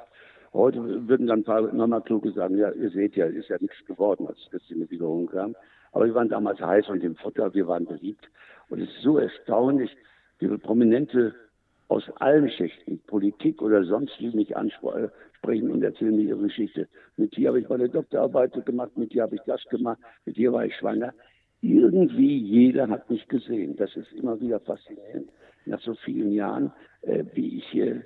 D: Heute würden dann ein paar nochmal kluge sagen, ja, ihr seht ja, ist ja nichts geworden, als das in die Wiederholung kam. Aber wir waren damals heiß und im Futter, wir waren beliebt. Und es ist so erstaunlich, wie Prominente aus allen Schichten, Politik oder sonst wie mich ansprechen und erzählen mir ihre Geschichte. Mit dir habe ich meine Doktorarbeit gemacht, mit dir habe ich das gemacht, mit dir war ich schwanger. Irgendwie jeder hat mich gesehen. Das ist immer wieder faszinierend, nach so vielen Jahren, äh, wie ich hier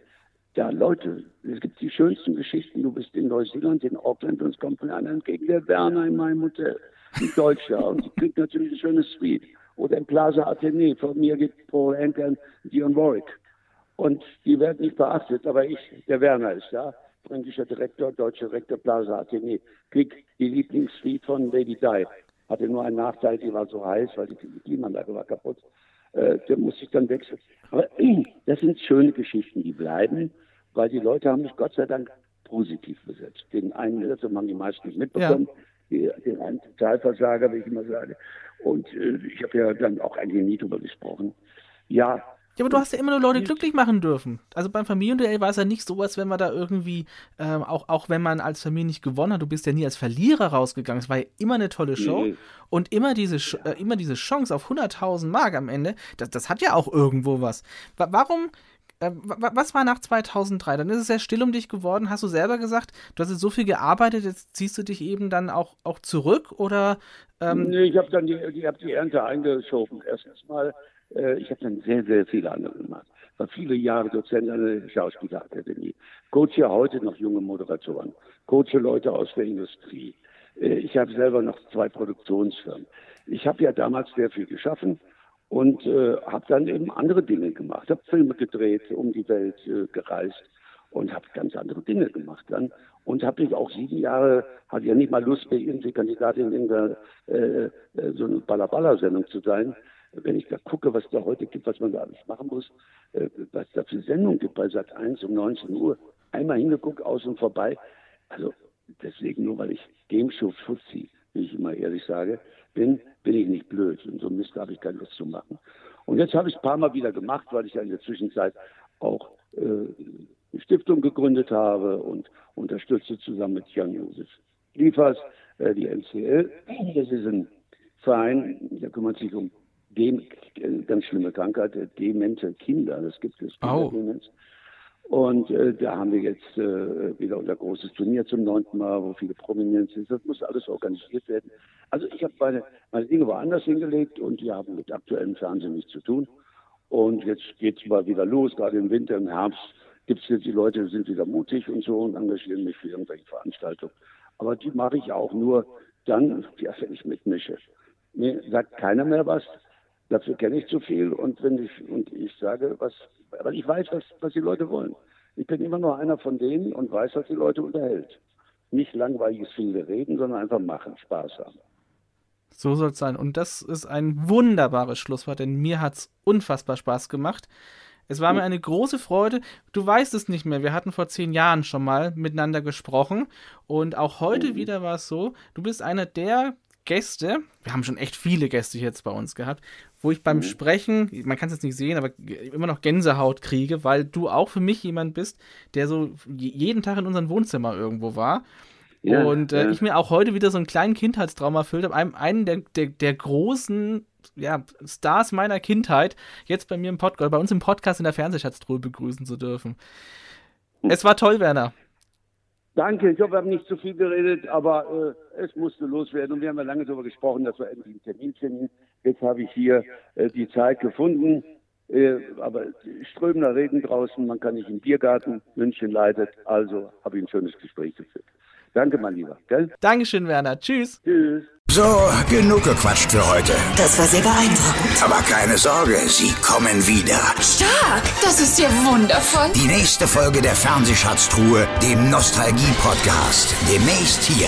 D: ja, Leute, es gibt die schönsten Geschichten. Du bist in Neuseeland, in Auckland und es kommt von einer entgegen der Werner in meinem Hotel, ein Deutscher. und die kriegt natürlich ein schönes Suite. Oder im Plaza Athenee, von mir gibt Paul Anker und Dion Warwick. Und die werden nicht beachtet, aber ich, der Werner ist da, fränkischer Direktor, deutscher Direktor Plaza Athenee, krieg die Lieblingssuite von Lady Di. Hatte nur einen Nachteil, die war so heiß, weil die Klimaanlage war kaputt. Äh, der muss sich dann wechseln. Aber das sind schöne Geschichten, die bleiben weil die Leute haben mich Gott sei Dank positiv besetzt. Den einen Irrtum haben die meisten nicht mitbekommen, ja. den einen Totalversager, wie ich immer sage. Und äh, ich habe ja dann auch eigentlich nie drüber gesprochen. Ja,
F: ja, aber du hast ja immer nur Leute glücklich machen dürfen. Also beim Familienduell war es ja nicht so, als wenn man da irgendwie, ähm, auch, auch wenn man als Familie nicht gewonnen hat, du bist ja nie als Verlierer rausgegangen. Es war ja immer eine tolle Show nee. und immer diese, äh, immer diese Chance auf 100.000 Mark am Ende, das, das hat ja auch irgendwo was. Warum was war nach 2003? Dann ist es sehr still um dich geworden. Hast du selber gesagt, du hast jetzt so viel gearbeitet, jetzt ziehst du dich eben dann auch, auch zurück? Oder,
D: ähm nee, ich habe dann die, hab die Ernte eingeschoben. Erstens mal, äh, ich habe dann sehr, sehr viele andere gemacht. War viele Jahre Dozent an der Schauspielakademie. Coache ja heute noch junge Moderatoren. Coache Leute aus der Industrie. Äh, ich habe selber noch zwei Produktionsfirmen. Ich habe ja damals sehr viel geschaffen und äh, habe dann eben andere Dinge gemacht. Habe Filme gedreht, um die Welt äh, gereist und habe ganz andere Dinge gemacht dann. Und habe ich auch sieben Jahre, hatte ja nicht mal Lust, bei irgendwie Kandidatin in der äh, äh, so eine Ballaballa-Sendung zu sein. Wenn ich da gucke, was da heute gibt, was man da alles machen muss, äh, was da für Sendungen gibt bei Sat 1 um 19 Uhr, einmal hingeguckt, aus und vorbei. Also deswegen nur, weil ich Game Show Fuzzi, wie ich immer ehrlich sage, bin, bin ich nicht blöd. Und so Mist habe ich keine Lust zu machen. Und jetzt habe ich es ein paar Mal wieder gemacht, weil ich ja in der Zwischenzeit auch äh, eine Stiftung gegründet habe und unterstütze zusammen mit Jan-Josef Liefers äh, die NCL. Das ist ein Verein, der kümmert sich um Dem ganz schlimme Krankheit, demente Kinder. Das gibt es.
F: Oh.
D: Und äh, da haben wir jetzt äh, wieder unser großes Turnier zum neunten Mal, wo viele Prominenz sind. Das muss alles organisiert werden. Also ich habe meine, meine Dinge woanders hingelegt und die haben mit aktuellem Fernsehen nichts zu tun. Und jetzt geht es mal wieder los, gerade im Winter, im Herbst gibt es jetzt die Leute, sind wieder mutig und so und engagieren mich für irgendwelche Veranstaltungen. Aber die mache ich auch nur dann, ja, wenn ich mitmische. Mir sagt keiner mehr was. Dafür kenne ich zu viel und wenn ich und ich sage, was, weil ich weiß, was, was die Leute wollen. Ich bin immer nur einer von denen und weiß, was die Leute unterhält. Nicht langweiliges viele reden, sondern einfach machen, Spaß haben.
F: So soll es sein. Und das ist ein wunderbares Schlusswort, denn mir hat es unfassbar Spaß gemacht. Es war mir eine große Freude. Du weißt es nicht mehr. Wir hatten vor zehn Jahren schon mal miteinander gesprochen. Und auch heute mhm. wieder war es so, du bist einer der Gäste, wir haben schon echt viele Gäste jetzt bei uns gehabt, wo ich beim mhm. Sprechen, man kann es jetzt nicht sehen, aber immer noch Gänsehaut kriege, weil du auch für mich jemand bist, der so jeden Tag in unserem Wohnzimmer irgendwo war. Ja, und äh, ja. ich mir auch heute wieder so einen kleinen Kindheitstraum erfüllt habe, einem, einen der, der, der großen ja, Stars meiner Kindheit, jetzt bei mir im Podcast, bei uns im Podcast in der Fernsehschatztruhe begrüßen zu dürfen. Hm. Es war toll, Werner.
D: Danke, ich hoffe, wir haben nicht zu viel geredet, aber äh, es musste loswerden und wir haben ja lange darüber gesprochen, dass wir endlich einen Termin finden. Jetzt habe ich hier äh, die Zeit gefunden, äh, aber strömender Regen draußen, man kann nicht im Biergarten, München leidet, also habe ich ein schönes Gespräch geführt. Danke, mein Lieber. Gell?
F: Dankeschön, Werner. Tschüss.
D: Tschüss.
A: So, genug gequatscht für heute.
B: Das war sehr beeindruckend.
A: Aber keine Sorge, sie kommen wieder.
C: Stark! Das ist ja wundervoll.
A: Die nächste Folge der Fernsehschatztruhe, dem Nostalgie-Podcast. Demnächst hier.